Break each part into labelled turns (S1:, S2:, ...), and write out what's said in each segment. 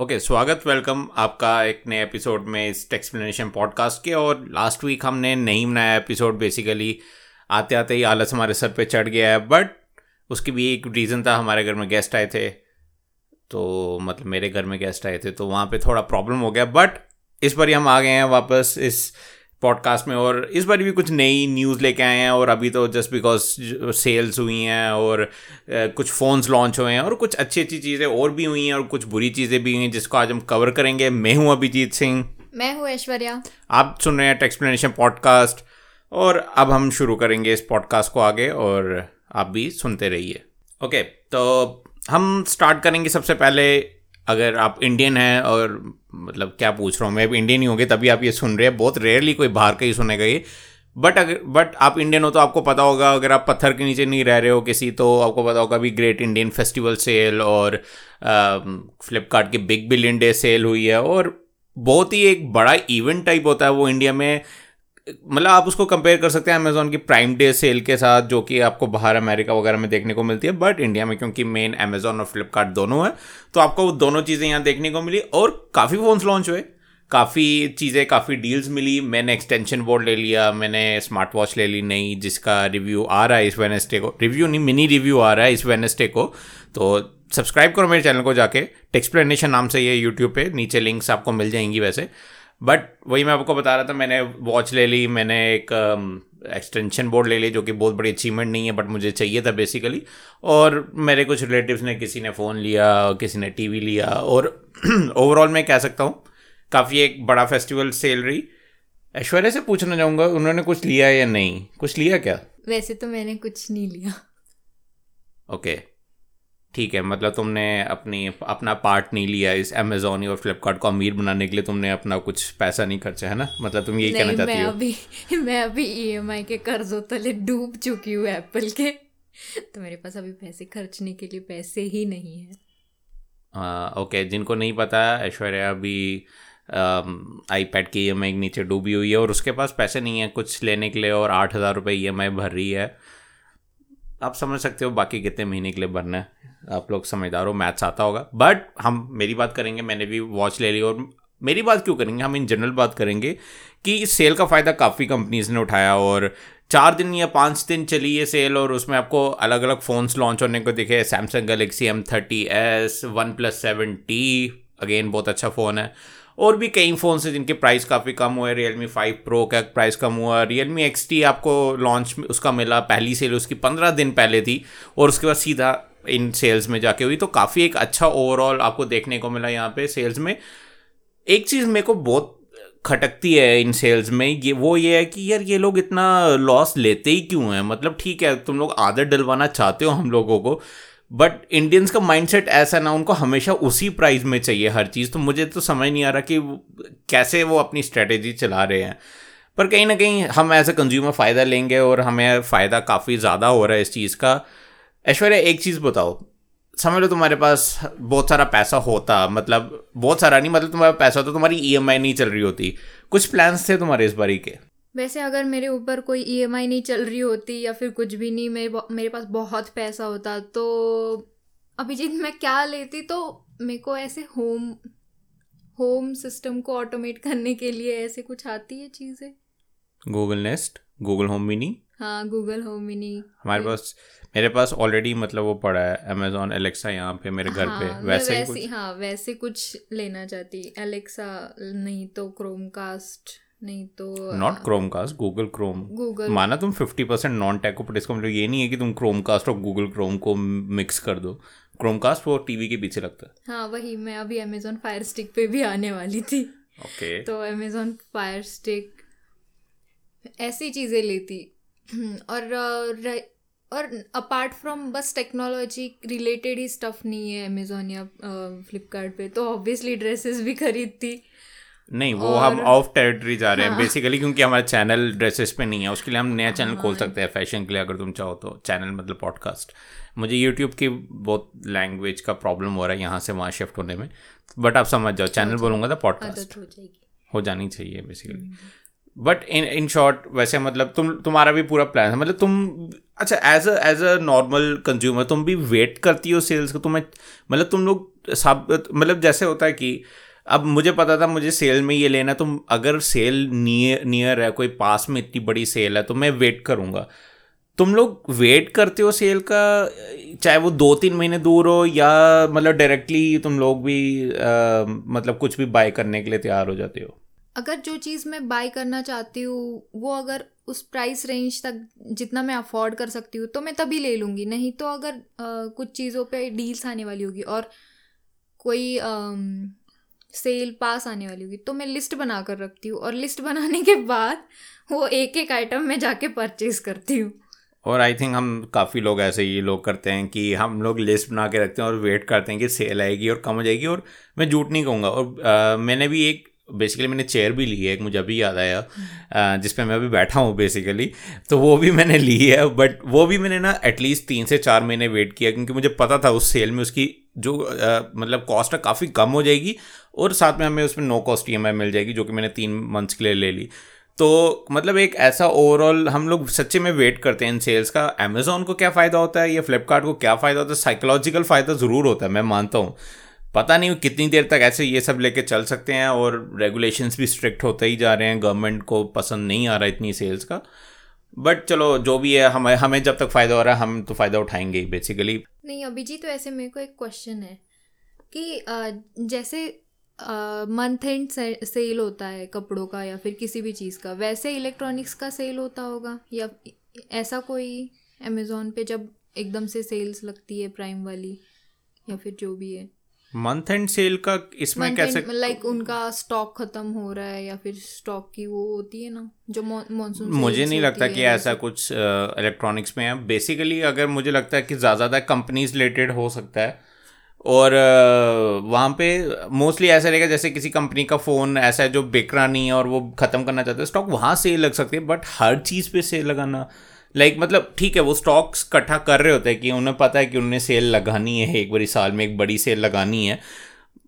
S1: Okay okay, स्वागत welcome आपका एक नए एपिसोड में इस एक्सप्लेनेशन पॉडकास्ट के और लास्ट वीक हमने नहीं बनाया एपिसोड बेसिकली आते आते ही आलस हमारे सर पे चढ़ गया है बट उसकी भी एक रीज़न था हमारे घर में गेस्ट आए थे। तो मतलब मेरे घर में गेस्ट आए थे तो वहाँ पे थोड़ा प्रॉब्लम हो गया बट इस बार हम आ गए हैं वापस इस पॉडकास्ट में और इस बार भी कुछ नई न्यूज़ लेके आए हैं और अभी तो जस्ट बिकॉज़ सेल्स हुई हैं और कुछ फ़ोन्स लॉन्च हुए हैं और कुछ अच्छी अच्छी चीज़ें और भी हुई हैं और कुछ बुरी चीज़ें भी हुई हैं जिसको आज हम कवर करेंगे। मैं हूँ अभिजीत सिंह।
S2: मैं हूँ ऐश्वर्या।
S1: आप सुन रहे हैं टेक्सप्लेनेशन पॉडकास्ट और अब हम शुरू करेंगे इस पॉडकास्ट को आगे और आप भी सुनते रहिए। ओके तो हम स्टार्ट करेंगे सबसे पहले अगर आप इंडियन हैं और मतलब क्या पूछ रहा हूँ, मैं इंडियन ही होंगे, तभी आप ये सुन रहे हैं। बहुत रेयरली कोई बाहर का ही सुनेगा ये। बट अगर बट आप इंडियन हो तो आपको पता होगा, अगर आप पत्थर के नीचे नहीं रह रहे हो किसी तो आपको पता होगा अभी ग्रेट इंडियन फेस्टिवल सेल और फ्लिपकार्ट की बिग बिलियन डे सेल हुई है। और बहुत ही एक बड़ा इवेंट टाइप होता है वो इंडिया में। मतलब आप उसको कंपेयर कर सकते हैं अमेजोन की प्राइम डे सेल के साथ, जो कि आपको बाहर अमेरिका वगैरह में देखने को मिलती है बट इंडिया में क्योंकि मेन अमेजोन और फ्लिपकार्ट दोनों है तो आपको वो दोनों चीज़ें यहाँ देखने को मिली और काफ़ी फ़ोन्स लॉन्च हुए। काफ़ी चीज़ें, काफ़ी डील्स मिली। मैंने एक्सटेंशन बोर्ड ले लिया, मैंने स्मार्ट वॉच ले ली नई, जिसका रिव्यू आ रहा है इस वेनेसडे को। रिव्यू नहीं मिनी रिव्यू आ रहा है इस वेनेसडे को। तो सब्सक्राइब करो मेरे चैनल को जाके। टेक्सप्लेनेशन नाम से ये यूट्यूब पे, नीचे लिंक्स आपको मिल जाएँगी वैसे। बट वही मैं आपको बता रहा था मैंने वॉच ले ली मैंने एक एक्सटेंशन बोर्ड ले ली जो कि बहुत बड़ी अचीवमेंट नहीं है बट मुझे चाहिए था बेसिकली और मेरे कुछ रिलेटिव्स ने किसी ने फ़ोन लिया किसी ने टीवी लिया और ओवरऑल मैं कह सकता हूँ काफ़ी एक बड़ा फेस्टिवल सेल रही। ऐश्वर्या से पूछना चाहूँगा उन्होंने कुछ लिया या नहीं? कुछ लिया क्या?
S2: वैसे तो मैंने कुछ नहीं लिया।
S1: Okay okay. ठीक है मतलब तुमने अपनी अपना पार्ट नहीं लिया इस अमेजोन और फ्लिपकार्ट को अमीर बनाने के लिए तुमने अपना कुछ पैसा नहीं खर्चा है ना? मतलब तुम यही कहना चाहती
S2: हो। अभी मैं अभी ईएमआई के कर्जों तले डूब चुकी हूँ एप्पल के। तो मेरे पास अभी पैसे खर्चने के लिए पैसे ही नहीं है।
S1: आ, ओके जिनको नहीं पता ऐश्वर्या अभी आई पैड की ई एम नीचे डूबी हुई है और उसके पास पैसे नहीं है। कुछ लेने के लिए और आठ हज़ार रुपये ई भर रही है। आप समझ सकते हो बाकी कितने महीने के लिए भरना है। आप लोग समझदार हो मैथ्स आता होगा। बट हम, मेरी बात करेंगे, मैंने भी वॉच ले ली और मेरी बात क्यों करेंगे? हम इन जनरल बात करेंगे कि इस सेल का फ़ायदा काफ़ी कंपनीज़ ने उठाया और चार दिन या पाँच दिन चली ये सेल और उसमें आपको अलग अलग फ़ोन्स लॉन्च होने को दिखे। Samsung Galaxy M thirty S OnePlus seven T again बहुत अच्छा फ़ोन है। और भी कई फ़ोन्स हैं जिनके प्राइस काफ़ी कम हुए रियल मी फाइव प्रो का प्राइस कम हुआ रियल मी एक्स टी आपको लॉन्च उसका मिला, पहली सेल उसकी पंद्रह दिन पहले थी और उसके बाद सीधा इन सेल्स में जाके हुई। तो काफ़ी एक अच्छा ओवरऑल आपको देखने को मिला यहाँ पे सेल्स में। एक चीज़ मेरे को बहुत खटकती है इन सेल्स में, ये वो ये है कि यार ये लोग इतना लॉस लेते ही क्यों हैं? मतलब ठीक है, तुम लोग आदत डलवाना चाहते हो हम लोगों को बट इंडियंस का माइंडसेट ऐसा ना, उनको हमेशा उसी प्राइस में चाहिए हर चीज़। तो मुझे तो समझ नहीं आ रहा कि कैसे वो अपनी स्ट्रेटेजी चला रहे हैं। पर कहीं ना कहीं हम एज अ कंज्यूमर फ़ायदा लेंगे और हमें फ़ायदा काफ़ी ज़्यादा हो रहा है इस चीज़ का। ऐश्वर्या, एक चीज़ बताओ। समझ लो तुम्हारे पास बहुत सारा पैसा होता मतलब बहुत सारा नहीं मतलब तुम्हारा पैसा होता, तुम्हारी ईएमआई नहीं चल रही होती। कुछ प्लान्स थे तुम्हारे इस बारी के?
S2: वैसे अगर मेरे ऊपर कोई ईएमआई नहीं चल रही होती या फिर कुछ भी नहीं मेरे मेरे पास बहुत पैसा होता तो अभिजीत मैं क्या लेती? तो मेरे को ऐसे होम होम सिस्टम को ऑटोमेट करने के लिए ऐसे कुछ आती है चीज़ें।
S1: Google Nest Google Home mini
S2: हाँ गूगल होम मिनी
S1: हमारे पास मेरे पास ऑलरेडी मतलब वो पड़ा है अमेजोन एलेक्सा यहाँ पे मेरे घर हाँ, पे
S2: वैसे ही कुछ। हाँ वैसे कुछ लेना चाहती एलेक्सा नहीं तो क्रोम कास्ट नहीं तो
S1: not Chromecast Google Chrome Google माना तुम fifty percent non tech but इसका मतलब ये नहीं है कि तुम क्रोम कास्ट और गूगल क्रोम को मिक्स कर दो। क्रोम कास्ट वो टीवी के पीछे लगता है।
S2: हाँ वही मैं अभी अमेजोन फायर स्टिक पे भी आने वाली थी।
S1: Okay okay.
S2: तो अमेजोन फायर स्टिक ऐसी चीज़ें लेती। और और अपार्ट फ्रॉम बस टेक्नोलॉजी रिलेटेड ही स्टफ़ नहीं है अमेजोन या फ्लिपकार्ट पे तो ऑब्वियसली ड्रेसेस भी खरीदती।
S1: नहीं वो हम ऑफ़ टेरिटरी जा रहे हैं हाँ. बेसिकली क्योंकि हमारा चैनल ड्रेसेस पे नहीं है उसके लिए हम नया चैनल हाँ. खोल सकते हैं फ़ैशन के लिए अगर तुम चाहो तो चैनल मतलब पॉडकास्ट मुझे यूट्यूब की बहुत लैंग्वेज का प्रॉब्लम हो रहा है यहाँ से वहाँ शिफ्ट होने में। बट आप समझ जाओ चैनल बोलूँगा तो पॉडकास्ट हो हो जानी चाहिए basically but in in short वैसे मतलब तुम तुम्हारा भी पूरा प्लान है। मतलब तुम अच्छा as a as a normal consumer तुम भी वेट करती हो सेल्स को तुम्हें मतलब तुम लोग सब मतलब जैसे होता है कि अब मुझे पता था मुझे सेल में ये लेना तुम अगर सेल नियर नियर है कोई पास में इतनी बड़ी सेल है तो मैं वेट करूँगा। तुम लोग वेट करते हो सेल का चाहे वो दो तीन महीने दूर हो या मतलब डायरेक्टली तुम लोग भी आ, मतलब कुछ भी बाय करने के लिए तैयार हो जाते हो?
S2: अगर जो चीज़ मैं बाय करना चाहती हूँ वो अगर उस प्राइस रेंज तक जितना मैं अफोर्ड कर सकती हूँ तो मैं तभी ले लूँगी। नहीं तो अगर आ, कुछ चीज़ों पे डील्स आने वाली होगी और कोई आ, सेल पास आने वाली होगी। तो मैं लिस्ट बना कर रखती हूँ और लिस्ट बनाने के बाद वो एक एक आइटम में जाके परचेज करती हूँ।
S1: और आई थिंक हम काफ़ी लोग ऐसे ही लोग करते हैं कि हम लोग लिस्ट बना के रखते हैं और वेट करते हैं कि सेल आएगी और कम हो जाएगी और मैं झूठ नहीं कहूँगा। और आ, मैंने भी एक बेसिकली मैंने चेयर भी ली है एक मुझे अभी याद आया जिस पे मैं अभी बैठा हूँ बेसिकली तो वो भी मैंने ली है बट वो भी मैंने ना एटलीस्ट तीन से चार महीने वेट किया क्योंकि मुझे पता था उस सेल में उसकी जो आ, मतलब कॉस्ट है काफ़ी कम हो जाएगी और साथ में हमें उसमें नो कॉस्ट ई मिल जाएगी जो कि मैंने तीन मंथ्स के लिए ले ली। तो मतलब एक ऐसा ओवरऑल हम लोग सच्चे में वेट करते हैं इन सेल्स का। अमेजोन को क्या फ़ायदा होता है या फ्लिपकार्ट को क्या फ़ायदा होता है? साइकोलॉजिकल फ़ायदा ज़रूर होता है मैं मानता हूँ। पता नहीं कितनी देर तक ऐसे ये सब लेके चल सकते हैं और रेगुलेशंस भी स्ट्रिक्ट होते ही जा रहे हैं। गवर्नमेंट को पसंद नहीं आ रहा इतनी सेल्स का। बट चलो, जो भी है, हमें हमें जब तक फ़ायदा हो रहा है, हम तो फ़ायदा उठाएँगे बेसिकली
S2: नहीं अभी जी तो ऐसे मेरे को एक क्वेश्चन है कि जैसे मंथ एंड सेल होता है कपड़ों का या फिर किसी भी चीज़ का, वैसे इलेक्ट्रॉनिक्स का सेल होता होगा? या ऐसा कोई अमेज़ोन पे जब एकदम से सेल्स लगती है प्राइम वाली, या फिर जो भी है?
S1: मंथ एंड सेल का इसमें कैसे
S2: लाइक उनका स्टॉक खत्म हो रहा है या फिर स्टॉक की वो होती है ना जो मॉनसून
S1: मुझे नहीं लगता कि ऐसा कुछ इलेक्ट्रॉनिक्स में है। बेसिकली अगर मुझे लगता है कि ज़्यादा ज़्यादा कंपनीज़ रिलेटेड हो सकता है। और वहाँ पे मोस्टली ऐसा रहेगा जैसे किसी कंपनी का फ़ोन ऐसा है जो बिक रहा नहीं है और वो ख़त्म करना चाहते हैं। स्टॉक वहाँ सेल लग सकती है बट हर चीज़ पे सेल लगाना लाइक like, मतलब ठीक है वो स्टॉक्स इकट्ठा कर रहे होते हैं कि उन्हें पता है कि उन्हें सेल लगानी है एक बड़ी साल में एक बड़ी सेल लगानी है।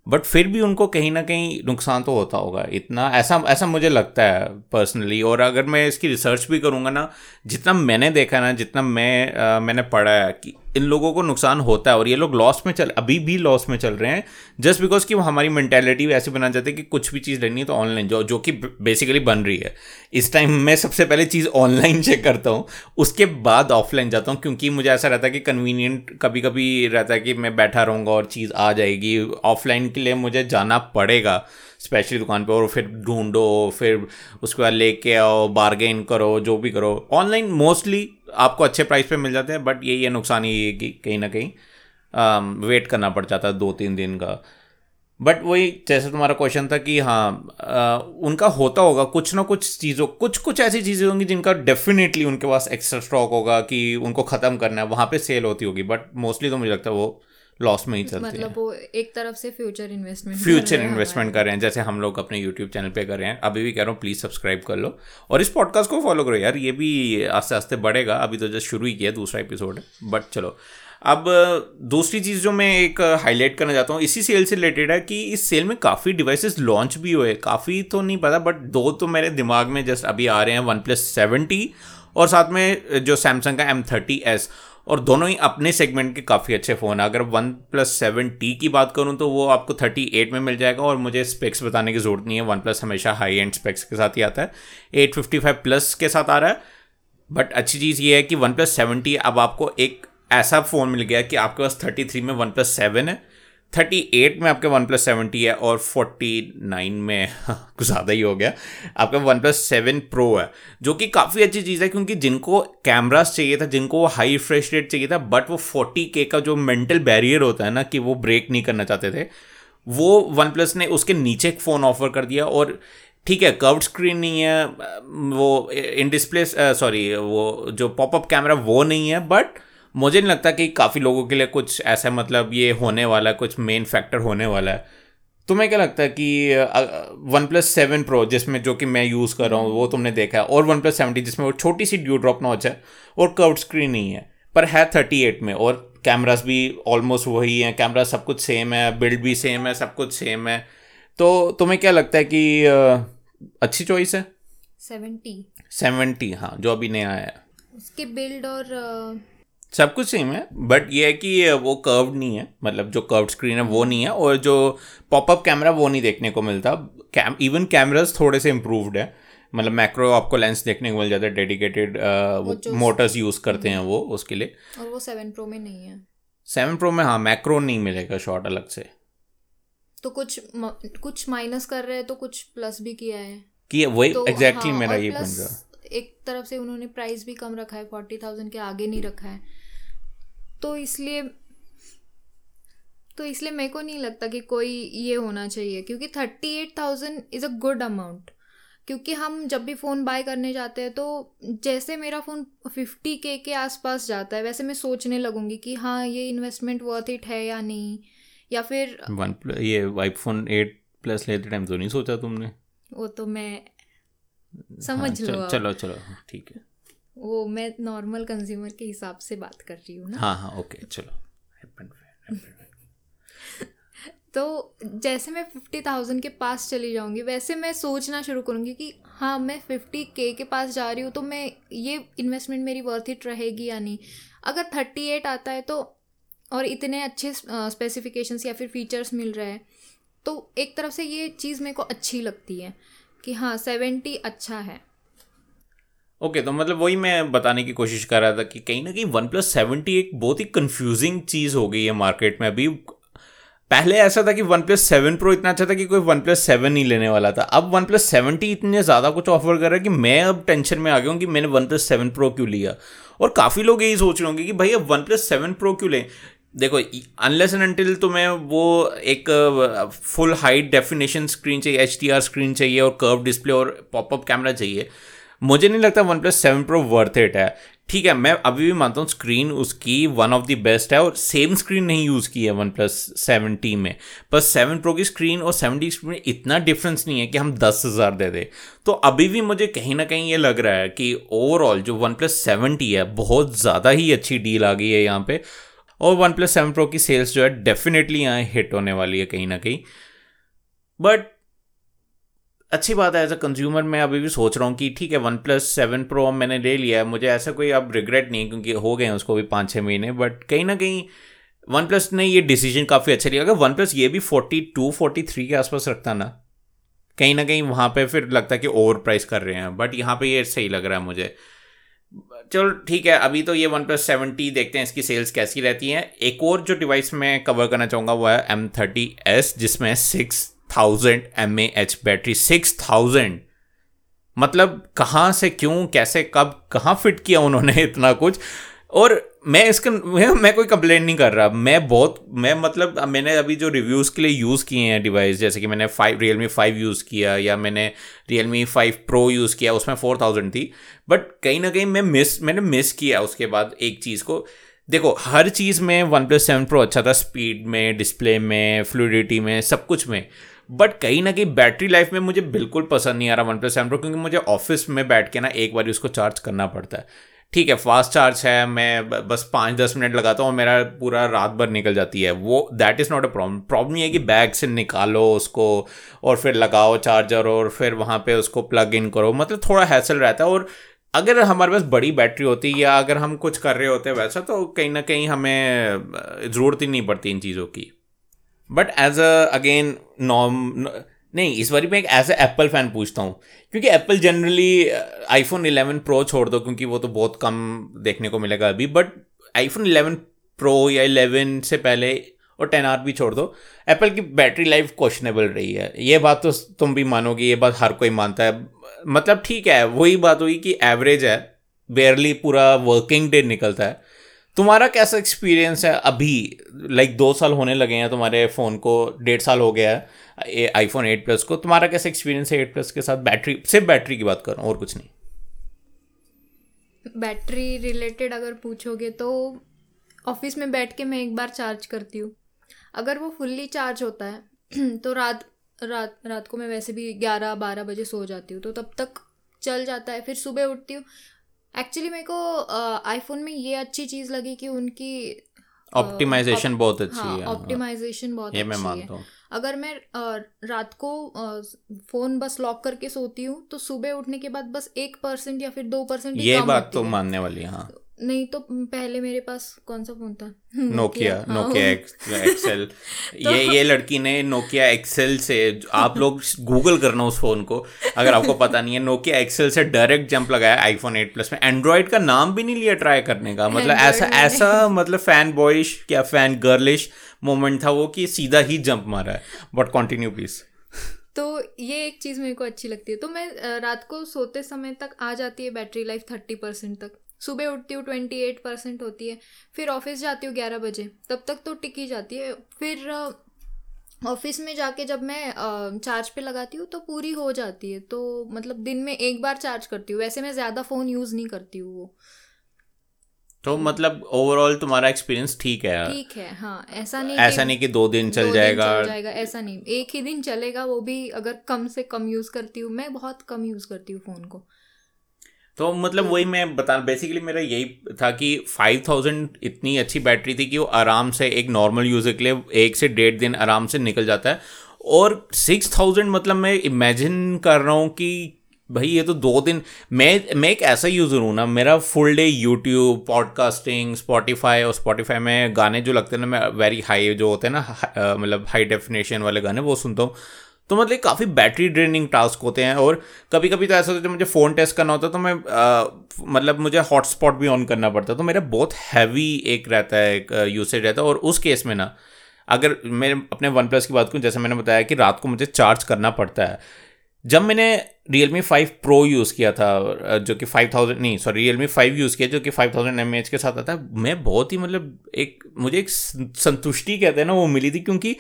S1: बट फिर भी उनको कहीं ना कहीं नुकसान तो होता होगा। इतना ऐसा ऐसा मुझे लगता है पर्सनली और अगर मैं इसकी रिसर्च भी करूँगा ना जितना मैंने देखा ना जितना मैं आ, मैंने पढ़ा है कि इन लोगों को नुकसान होता है और ये लोग लॉस में चल, अभी भी लॉस में चल रहे हैं जस्ट बिकॉज़ कि हमारी मैंटेलिटी ऐसे बना जाती है कि कुछ भी चीज़ लेनी है तो ऑनलाइन जो जो कि बेसिकली बन रही है। इस टाइम मैं सबसे पहले चीज़ ऑनलाइन चेक करता हूँ, उसके बाद ऑफलाइन जाता हूँ, क्योंकि मुझे ऐसा रहता है कि कन्वीनियंट कभी कभी रहता है कि मैं बैठा रहूँगा और चीज़ आ जाएगी ऑफलाइन के लिए मुझे जाना पड़ेगा। स्पेशली दुकान पे और फिर ढूंढो फिर उसके बाद लेके आओ बार्गेन करो जो भी करो। ऑनलाइन मोस्टली आपको अच्छे प्राइस पे मिल जाते हैं बट यही है नुकसान ये है कि कहीं ना कहीं वेट करना पड़ जाता है दो तीन दिन का। बट वही जैसे तुम्हारा क्वेश्चन था कि हाँ आ, उनका होता होगा कुछ ना कुछ चीज़ों कुछ कुछ ऐसी चीज़ें होंगी जिनका डेफिनेटली उनके पास एक्स्ट्रा स्टॉक होगा कि उनको ख़त्म करना है वहाँ पे सेल होती होगी बट मोस्टली तो मुझे लगता है वो लॉस में ही चलते
S2: मतलब हैं वो एक तरफ़ से फ्यूचर इन्वेस्टमेंट
S1: फ्यूचर इन्वेस्टमेंट कर रहे हैं जैसे हम लोग अपने यूट्यूब चैनल पे कर रहे हैं। अभी भी कह रहा हूँ प्लीज़ सब्सक्राइब कर लो। और इस पॉडकास्ट को फॉलो करो यार ये भी आस्ते आस्ते बढ़ेगा। अभी तो जस्ट शुरू ही किया दूसरा एपिसोड है बट चलो। अब दूसरी चीज़ जो मैं एक हाईलाइट करना चाहता हूँ इसी सेल से रिलेटेड है कि इस सेल में काफ़ी डिवाइसेस लॉन्च भी हुए काफ़ी तो नहीं पता बट दो तो मेरे दिमाग में जस्ट अभी आ रहे हैं वन प्लस सेवेंटी और साथ में जो सैमसंग का एम थर्टी एस और दोनों ही अपने सेगमेंट के काफ़ी अच्छे फ़ोन हैं। अगर वन प्लस सेवन टी की बात करूँ तो वो आपको थर्टी एट में मिल जाएगा और मुझे स्पेक्स बताने की ज़रूरत नहीं है। वन प्लस हमेशा हाई एंड स्पेक्स के साथ ही आता है। एट फिफ्टी फाइव प्लस के साथ आ रहा है। बट अच्छी चीज़ ये है कि वन प्लस सेवन टी अब आपको एक ऐसा फ़ोन मिल गया कि आपके पास थर्टी थ्री में वन प्लस सेवन है। थर्टी एट में आपके वन प्लस सेवेंटी है और फोर्टी नाइन में कुछ ज़्यादा ही हो गया। आपका वन प्लस सेवन प्रो है, जो कि काफ़ी अच्छी चीज़ है, क्योंकि जिनको कैमरास चाहिए था, जिनको हाई फ्रेश रेट चाहिए था बट वो फोर्टी के का जो मेंटल बैरियर होता है ना, कि वो ब्रेक नहीं करना चाहते थे, वो वन प्लस ने उसके नीचे एक फ़ोन ऑफ़र कर दिया और ठीक है कर्व स्क्रीन नहीं है, वो इन डिस्प्ले सॉरी वो जो पॉपअप कैमरा वो नहीं है बट मुझे नहीं लगता कि काफ़ी लोगों के लिए कुछ ऐसा मतलब ये होने वाला है कुछ मेन फैक्टर होने वाला है। तुम्हें क्या लगता है कि वन प्लस सेवन प्रो जिसमें जो कि मैं यूज़ कर रहा हूँ वो तुमने देखा है और वन प्लस सेवेंटी जिसमें वो छोटी सी ड्यू ड्रॉप नॉच है और कर्व स्क्रीन नहीं है पर है थर्टी एट में और कैमरास भी ऑलमोस्ट वही हैं कैमरा सब कुछ सेम है बिल्ड भी सेम है सब कुछ सेम है। तो तुम्हें क्या लगता है कि अच्छी चॉइस है?
S2: सेवेंटी
S1: सेवेंटी हाँ जो अभी नया आया है।
S2: उसके बिल्ड और
S1: सब कुछ सेम है बट ये है कि वो कर्व नहीं है मतलब जो कर्व स्क्रीन है वो नहीं है और जो पॉपअप कैमरा वो नहीं देखने को मिलता। कैम इवन कैमराज थोड़े से इम्प्रूव्ड है। मतलब मैक्रो आपको लेंस देखने को मिल जाता है डेडिकेटेड मोटर्स यूज़ करते हैं वो उसके लिए।
S2: और वो सेवन प्रो में नहीं है।
S1: सेवन प्रो में हाँ मैक्रो नहीं मिलेगा शॉर्ट अलग से।
S2: तो कुछ म, कुछ माइनस कर रहे हैं तो कुछ प्लस भी किया है।
S1: कि वही
S2: तो
S1: एग्जैक्टली
S2: हाँ,
S1: मेरा ये पॉइंट था।
S2: एक तरफ़ से उन्होंने प्राइस भी कम रखा है फोर्टी थाउज़ेंड के आगे नहीं रखा है। तो इसलिए तो इसलिए मेरे को नहीं लगता कि कोई ये होना चाहिए क्योंकि thirty eight thousand is a good amount क्योंकि हम जब भी फ़ोन बाय करने जाते हैं तो जैसे मेरा फ़ोन फिफ्टी के के आसपास जाता है वैसे मैं सोचने लगूँगी कि हाँ ये इन्वेस्टमेंट वर्थ इट है या नहीं? या फिर
S1: वन ये आईफोन एट प्लस लेते टाइम तो नहीं सोचा तुमने?
S2: वो तो मैं समझ
S1: हाँ,
S2: लो
S1: चलो चलो ठीक है।
S2: वो मैं नॉर्मल कंज्यूमर के हिसाब से बात कर रही हूँ ना।
S1: हाँ हाँ ओके चलो.
S2: तो जैसे मैं फिफ्टी थाउज़ेंड के पास चली जाऊँगी वैसे मैं सोचना शुरू करूँगी कि हाँ मैं फिफ्टी के के पास जा रही हूँ तो मैं ये इन्वेस्टमेंट मेरी वर्थ इट रहेगी या नहीं? अगर थर्टी एट आता है तो और इतने अच्छे स्पेसिफिकेशंस या फिर फीचर्स मिल रहे हैं तो एक तरफ़ से ये चीज़ मेरे को अच्छी लगती है कि हाँ सेवेंटी अच्छा है।
S1: ओके तो मतलब वही मैं बताने की कोशिश कर रहा था कि कहीं ना कहीं वन प्लस सेवेंटी एक बहुत ही कंफ्यूजिंग चीज़ हो गई है मार्केट में। अभी पहले ऐसा था कि वन प्लस सेवन प्रो इतना अच्छा था कि कोई वन प्लस सेवन ही लेने वाला था। अब वन प्लस सेवेंटी इतने ज़्यादा कुछ ऑफ़र कर रहा है कि मैं अब टेंशन में आ गया हूँ कि मैंने वन प्लस सेवन प्रो क्यों लिया। और काफ़ी लोग यही सोच रहे होंगे कि भाई अब वन प्लस सेवन प्रो क्यों लें? देखो अनलेस एंड अनटिल तुम्हें वो एक फुल हाइट डेफिनेशन स्क्रीन चाहिए एच स्क्रीन चाहिए और कर्व डिस्प्ले और पॉपअप कैमरा चाहिए। मुझे नहीं लगता OnePlus seven pro worth it है। ठीक है, मैं अभी भी मानता हूँ स्क्रीन उसकी वन ऑफ़ द बेस्ट है और सेम स्क्रीन नहीं यूज़ की है वन प्लस सेवेंटी में। पर सेवन प्रो की स्क्रीन और सेवेंटी स्क्रीन में इतना डिफरेंस नहीं है कि हम दस हज़ार दे दें। तो अभी भी मुझे कहीं ना कहीं ये लग रहा है कि ओवरऑल जो वन प्लस सेवेंटी है, बहुत ज़्यादा ही अच्छी डील आ गई है यहाँ पर और वन प्लस सेवन प्रो की सेल्स जो है डेफिनेटली यहाँ हिट होने वाली है कहीं ना कहीं। बट अच्छी बात है एज अ कंज्यूमर मैं अभी भी सोच रहा हूँ कि ठीक है वन प्लस सेवन प्रो मैंने ले लिया है। मुझे ऐसा कोई अब रिग्रेट नहीं क्योंकि हो गए हैं उसको भी पाँच छः महीने बट कहीं ना कहीं वन प्लस ने ये डिसीज़न काफ़ी अच्छा लिया। अगर वन प्लस ये भी फोर्टी टू फोर्टी थ्री के आसपास रखता ना, कहीं ना कहीं वहाँ पे फिर लगता है कि ओवर प्राइस कर रहे हैं बट यहाँ पे ये सही लग रहा है मुझे। चलो ठीक है, अभी तो ये वन प्लस सेवेंटी देखते हैं इसकी सेल्स कैसी रहती हैं। एक और जो डिवाइस मैं कवर करना चाहूँगा वो है एम थर्टी एस जिसमें six thousand M H battery six thousand मतलब कहाँ से क्यों कैसे कब कहाँ फिट किया उन्होंने इतना कुछ? और मैं इसका मैं, मैं कोई कंप्लेन नहीं कर रहा। मैं बहुत मैं मतलब मैंने अभी जो रिव्यूज़ के लिए यूज़ किए हैं डिवाइस जैसे कि मैंने five Realme five use किया या मैंने Realme five pro use किया उसमें फोर थाउज़ेंड थी। बट कहीं ना कहीं मैं मिस मैंने मिस किया उसके बाद एक चीज़ को। देखो हर चीज़ में वन प्लस सेवन प्रो अच्छा था स्पीड में डिस्प्ले में फ्लूडिटी में सब कुछ में। बट कहीं ना कहीं बैटरी लाइफ में मुझे बिल्कुल पसंद नहीं आ रहा वन प्लस सेवन प्रो क्योंकि मुझे ऑफ़िस में बैठ के ना एक बार उसको चार्ज करना पड़ता है। ठीक है फास्ट चार्ज है, मैं बस पाँच दस मिनट लगाता हूँ मेरा पूरा रात भर निकल जाती है। वो that is not a problem problem ये है कि बैग से निकालो उसको और फिर लगाओ चार्जर और फिर वहाँ पे उसको प्लग इन करो। मतलब थोड़ा हैसल रहता है और अगर हमारे पास बड़ी बैटरी होती या अगर हम कुछ कर रहे होते वैसा तो कहीं ना कहीं हमें ज़रूरत ही नहीं पड़ती इन चीज़ों की। But as a again norm नहीं, इस बारी मैं एक एज एप्पल फ़ैन पूछता हूँ। क्योंकि एप्पल जनरली आईफोन 11 प्रो छोड़ दो, क्योंकि वो तो बहुत कम देखने को मिलेगा अभी। बट आईफोन 11 प्रो या 11 से पहले और टेन आर भी छोड़ दो। एप्पल की बैटरी लाइफ क्वेश्चनेबल रही है। ये बात तो तुम भी मानोगे, ये बात हर कोई मानता है। मतलब ठीक है, वही बात हुई कि एवरेज है बेयरली पूरा वर्किंग डे निकलता है। तुम्हारा कैसा एक्सपीरियंस है अभी? लाइक दो साल होने लगे हैं तुम्हारे फ़ोन को, डेढ़ साल हो गया है आईफोन एट प्लस को। तुम्हारा कैसा एक्सपीरियंस है एट प्लस के साथ? बैटरी सिर्फ़ बैटरी की बात कर रहा हूँ, और कुछ नहीं।
S2: बैटरी रिलेटेड अगर पूछोगे तो ऑफ़िस में बैठ के मैं एक बार चार्ज करती हूँ। अगर वो फुल्ली चार्ज होता है तो रात रात रात को मैं वैसे भी ग्यारह बारह बजे सो जाती हूँ। तो तब तक चल जाता है। फिर सुबह उठती हूँ एक्चुअली मेरे को आईफोन में ये अच्छी चीज़ लगी कि उनकी
S1: ऑप्टिमाइजेशन बहुत अच्छी
S2: हाँ
S1: है
S2: ऑप्टिमाइजेशन बहुत
S1: ये
S2: अच्छी है
S1: मानता हूँ।
S2: अगर मैं रात को फ़ोन बस लॉक करके सोती हूँ तो सुबह उठने के बाद बस एक परसेंट या फिर दो परसेंट
S1: ये बात तो मानने वाली है हाँ।
S2: नहीं तो पहले मेरे पास कौन सा फ़ोन था?
S1: नोकिया नोकिया एक्सेल ये ये लड़की ने नोकिया एक्सेल से आप लोग गूगल करना उस फ़ोन को। अगर आपको पता नहीं है नोकिया एक्सेल से डायरेक्ट जंप लगाया आईफोन 8 प्लस में। एंड्रॉइड का नाम भी नहीं लिया ट्राई करने का। मतलब ऐसा ऐसा मतलब फ़ैन बॉयश क्या फ़ैन गर्लिश मोमेंट था वो कि सीधा ही जंप मारा है। बट कंटिन्यू प्लीज़
S2: तो ये एक चीज़ मेरे को अच्छी लगती है। तो मैं रात को सोते समय तक आ जाती है बैटरी लाइफ थर्टी परसेंट तक। सुबह उठती हूँ ट्वेंटी एट परसेंट होती है फिर ऑफ़िस जाती हूँ ग्यारह बजे तब तक तो टिक ही जाती है। फिर ऑफ़िस में जाके जब मैं चार्ज पे लगाती हूँ तो पूरी हो जाती है। तो मतलब दिन में एक बार चार्ज करती हूँ वैसे मैं ज़्यादा फ़ोन यूज़ नहीं करती हूँ वो।
S1: तो मतलब ओवरऑल तुम्हारा एक्सपीरियंस ठीक है?
S2: ठीक है हाँ ऐसा नहीं
S1: ऐसा नहीं कि दो दिन चल
S2: दो
S1: जाएगा दिन
S2: चल जाएगा ऐसा नहीं। एक ही दिन चलेगा वो भी अगर कम से कम यूज़ करती हूँ मैं बहुत कम यूज़ करती हूँ फ़ोन को।
S1: तो मतलब वही मैं बता बेसिकली मेरा यही था कि 5000 इतनी अच्छी बैटरी थी कि वो आराम से एक नॉर्मल यूज़र के लिए एक से डेढ़ दिन आराम से निकल जाता है। और 6000 मतलब मैं इमेजिन कर रहा हूँ कि भाई ये तो दो दिन मैं मैं एक ऐसा यूज़र हूँ ना मेरा full day YouTube podcasting Spotify और स्पॉटिफाई में गाने जो लगते हैं ना मैं वेरी हाई जो होते हैं ना मतलब हाई डेफिनेशन वाले गाने वो सुनता हूँ। तो मतलब काफ़ी बैटरी ड्रेनिंग टास्क होते हैं और कभी कभी तो ऐसा होता है जब मुझे फ़ोन टेस्ट करना होता है तो मैं अ, मतलब मुझे हॉटस्पॉट भी ऑन करना पड़ता है। तो मेरा बहुत हैवी एक रहता है एक यूसेज रहता है और उस केस में ना अगर मैं अपने वन प्लस की बात करूँ जैसे मैंने बताया कि रात को मुझे चार्ज करना पड़ता है। जब मैंने Realme five pro use किया था जो कि फाइव थाउज़ेंड नहीं sorry Realme five use किया जो कि फाइव थाउज़ेंड एम एच के साथ आता है मैं बहुत ही मतलब एक मुझे एक संतुष्टि कहते हैं ना वो मिली थी क्योंकि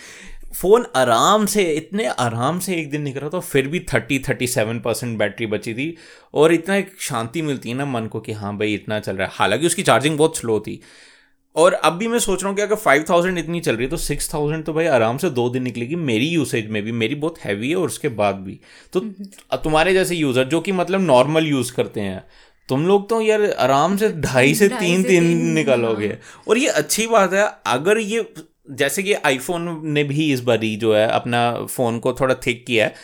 S1: फ़ोन आराम से इतने आराम से एक दिन निकला तो फिर भी thirty thirty seven percent battery बची थी। और इतना एक शांति मिलती है ना मन को कि हाँ भाई इतना चल रहा है। हालाँकि उसकी चार्जिंग बहुत स्लो थी। और अब भी मैं सोच रहा हूँ कि अगर फाइव थाउज़ेंड इतनी चल रही है तो सिक्स थाउज़ेंड तो भाई आराम से दो दिन निकलेगी मेरी यूसेज में भी। मेरी बहुत हैवी है और उसके बाद भी। तो तुम्हारे जैसे यूज़र जो कि मतलब नॉर्मल यूज़ करते हैं तुम लोग तो यार आराम से ढाई से तीन दिन निकालोगे। और ये अच्छी बात है अगर ये जैसे कि आईफोन ने भी इस बारी जो है अपना फ़ोन को थोड़ा थिक किया है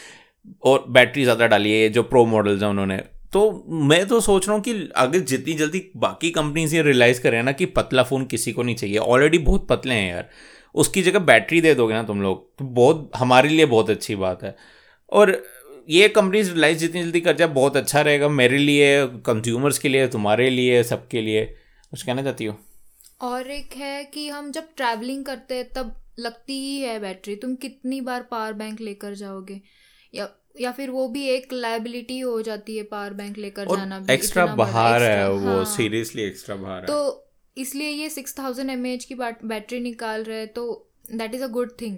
S1: और बैटरी ज़्यादा डाली है जो प्रो मॉडल्स हैं उन्होंने। तो मैं तो सोच रहा हूँ कि अगर जितनी जल्दी बाकी कंपनीज़ ये रियलाइज़ करें ना कि पतला फ़ोन किसी को नहीं चाहिए। ऑलरेडी बहुत पतले हैं यार। उसकी जगह बैटरी दे दोगे ना तुम लोग तो बहुत, हमारे लिए बहुत अच्छी बात है। और ये कंपनीज़ रियलाइज़ जितनी जल्दी कर जाए, बहुत अच्छा रहेगा मेरे लिए कंज्यूमर्स के लिए, तुम्हारे लिए, सबके लिए। कुछ कहना चाहती हो?
S2: और एक है कि हम जब ट्रैवलिंग करते हैं तब लगती ही है बैटरी तुम कितनी बार पावर बैंक लेकर जाओगे? या या फिर वो भी एक लाइबिलिटी हो जाती है पावर बैंक लेकर जाना भी
S1: एक्स्ट्रा बाहर है वो
S2: हाँ।
S1: सीरियसली एक्स्ट्रा बाहर
S2: तो इसलिए ये सिक्स थाउज़ेंड एम की बैटरी निकाल रहे हैं तो that is a good thing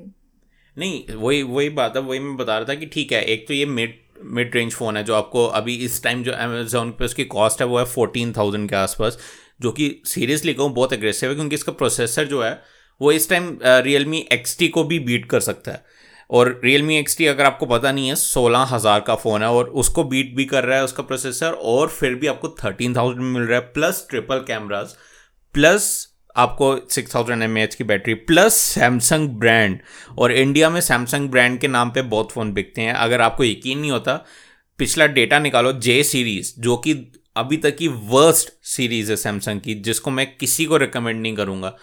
S1: नहीं वही वही बात है वही मैं बता रहा था कि ठीक है एक तो ये मिड मिड रेंज फ़ोन है जो आपको अभी इस टाइम जो अमेजोन पे उसकी कॉस्ट है वो है फोर्टीन थाउज़ेंड के आसपास। जो कि सीरियसली कहूँ, बहुत एग्रेसिव है, क्योंकि इसका प्रोसेसर जो है, वो इस टाइम रियल मी एक्स को भी बीट कर सकता है। और रियल मी एक्स टी अगर आपको पता नहीं है, सोलह हज़ार का फ़ोन है और उसको बीट भी कर रहा है उसका प्रोसेसर और फिर भी आपको थर्टीन थाउज़ेंड में मिल रहा है प्लस ट्रिपल कैमराज प्लस आपको सिक्स थाउज़ेंड एम एच की बैटरी प्लस सैमसंग ब्रांड और इंडिया में सैमसंग ब्रांड के नाम पे बहुत फ़ोन बिकते हैं। अगर आपको यकीन नहीं होता, पिछला डेटा निकालो जे सीरीज़ जो कि अभी तक की वर्स्ट सीरीज़ है सैमसंग की, जिसको मैं किसी को रिकमेंड नहीं करूँगा।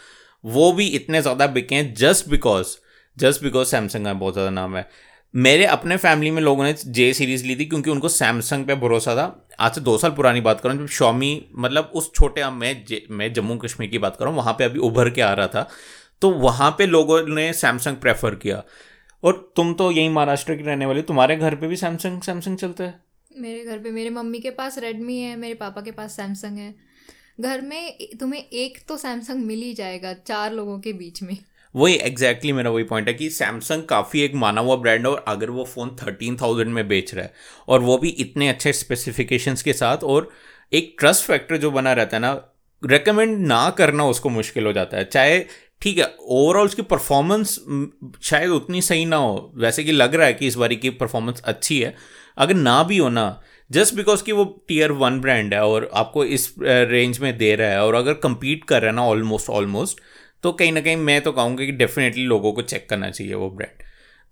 S1: वो भी इतने ज़्यादा बिके हैं just because just because Samsung का बहुत ज़्यादा नाम है। मेरे अपने फैमिली में लोगों ने जे सीरीज़ ली थी क्योंकि उनको सैमसंग पे भरोसा था। आज से दो साल पुरानी बात करूँ, जब शॉमी मतलब उस छोटे अब मैं मैं जम्मू कश्मीर की बात करूँ, वहाँ पे अभी उभर के आ रहा था। तो वहाँ पे लोगों ने सैमसंग प्रेफर किया। और तुम तो यही महाराष्ट्र की रहने वाली तुम्हारे घर पे भी सैमसंग सैमसंग चलता है?
S2: मेरे घर पे, मेरे मम्मी के पास रेडमी है, मेरे पापा के पास सैमसंग है। घर में तुम्हें एक तो सैमसंग मिल ही जाएगा चार लोगों के बीच में।
S1: वही एग्जैक्टली exactly मेरा वही पॉइंट है कि सैमसंग काफ़ी एक माना हुआ ब्रांड है और अगर वो फ़ोन थर्टीन थाउज़ेंड में बेच रहा है और वो भी इतने अच्छे स्पेसिफिकेशंस के साथ और एक ट्रस्ट फैक्टर जो बना रहता है ना रिकमेंड ना करना उसको मुश्किल हो जाता है। चाहे, ठीक है ओवरऑल उसकी परफॉर्मेंस शायद उतनी सही ना हो। वैसे कि लग रहा है कि इस बारी की परफॉर्मेंस अच्छी है अगर ना भी हो ना जस्ट बिकॉज़ कि वो टीयर वन ब्रांड है और आपको इस रेंज में दे रहा है और अगर compete कर रहा है ना ऑलमोस्ट ऑलमोस्ट तो कहीं ना कहीं मैं तो कहूँगा कि डेफिनेटली लोगों को चेक करना चाहिए वो ब्रांड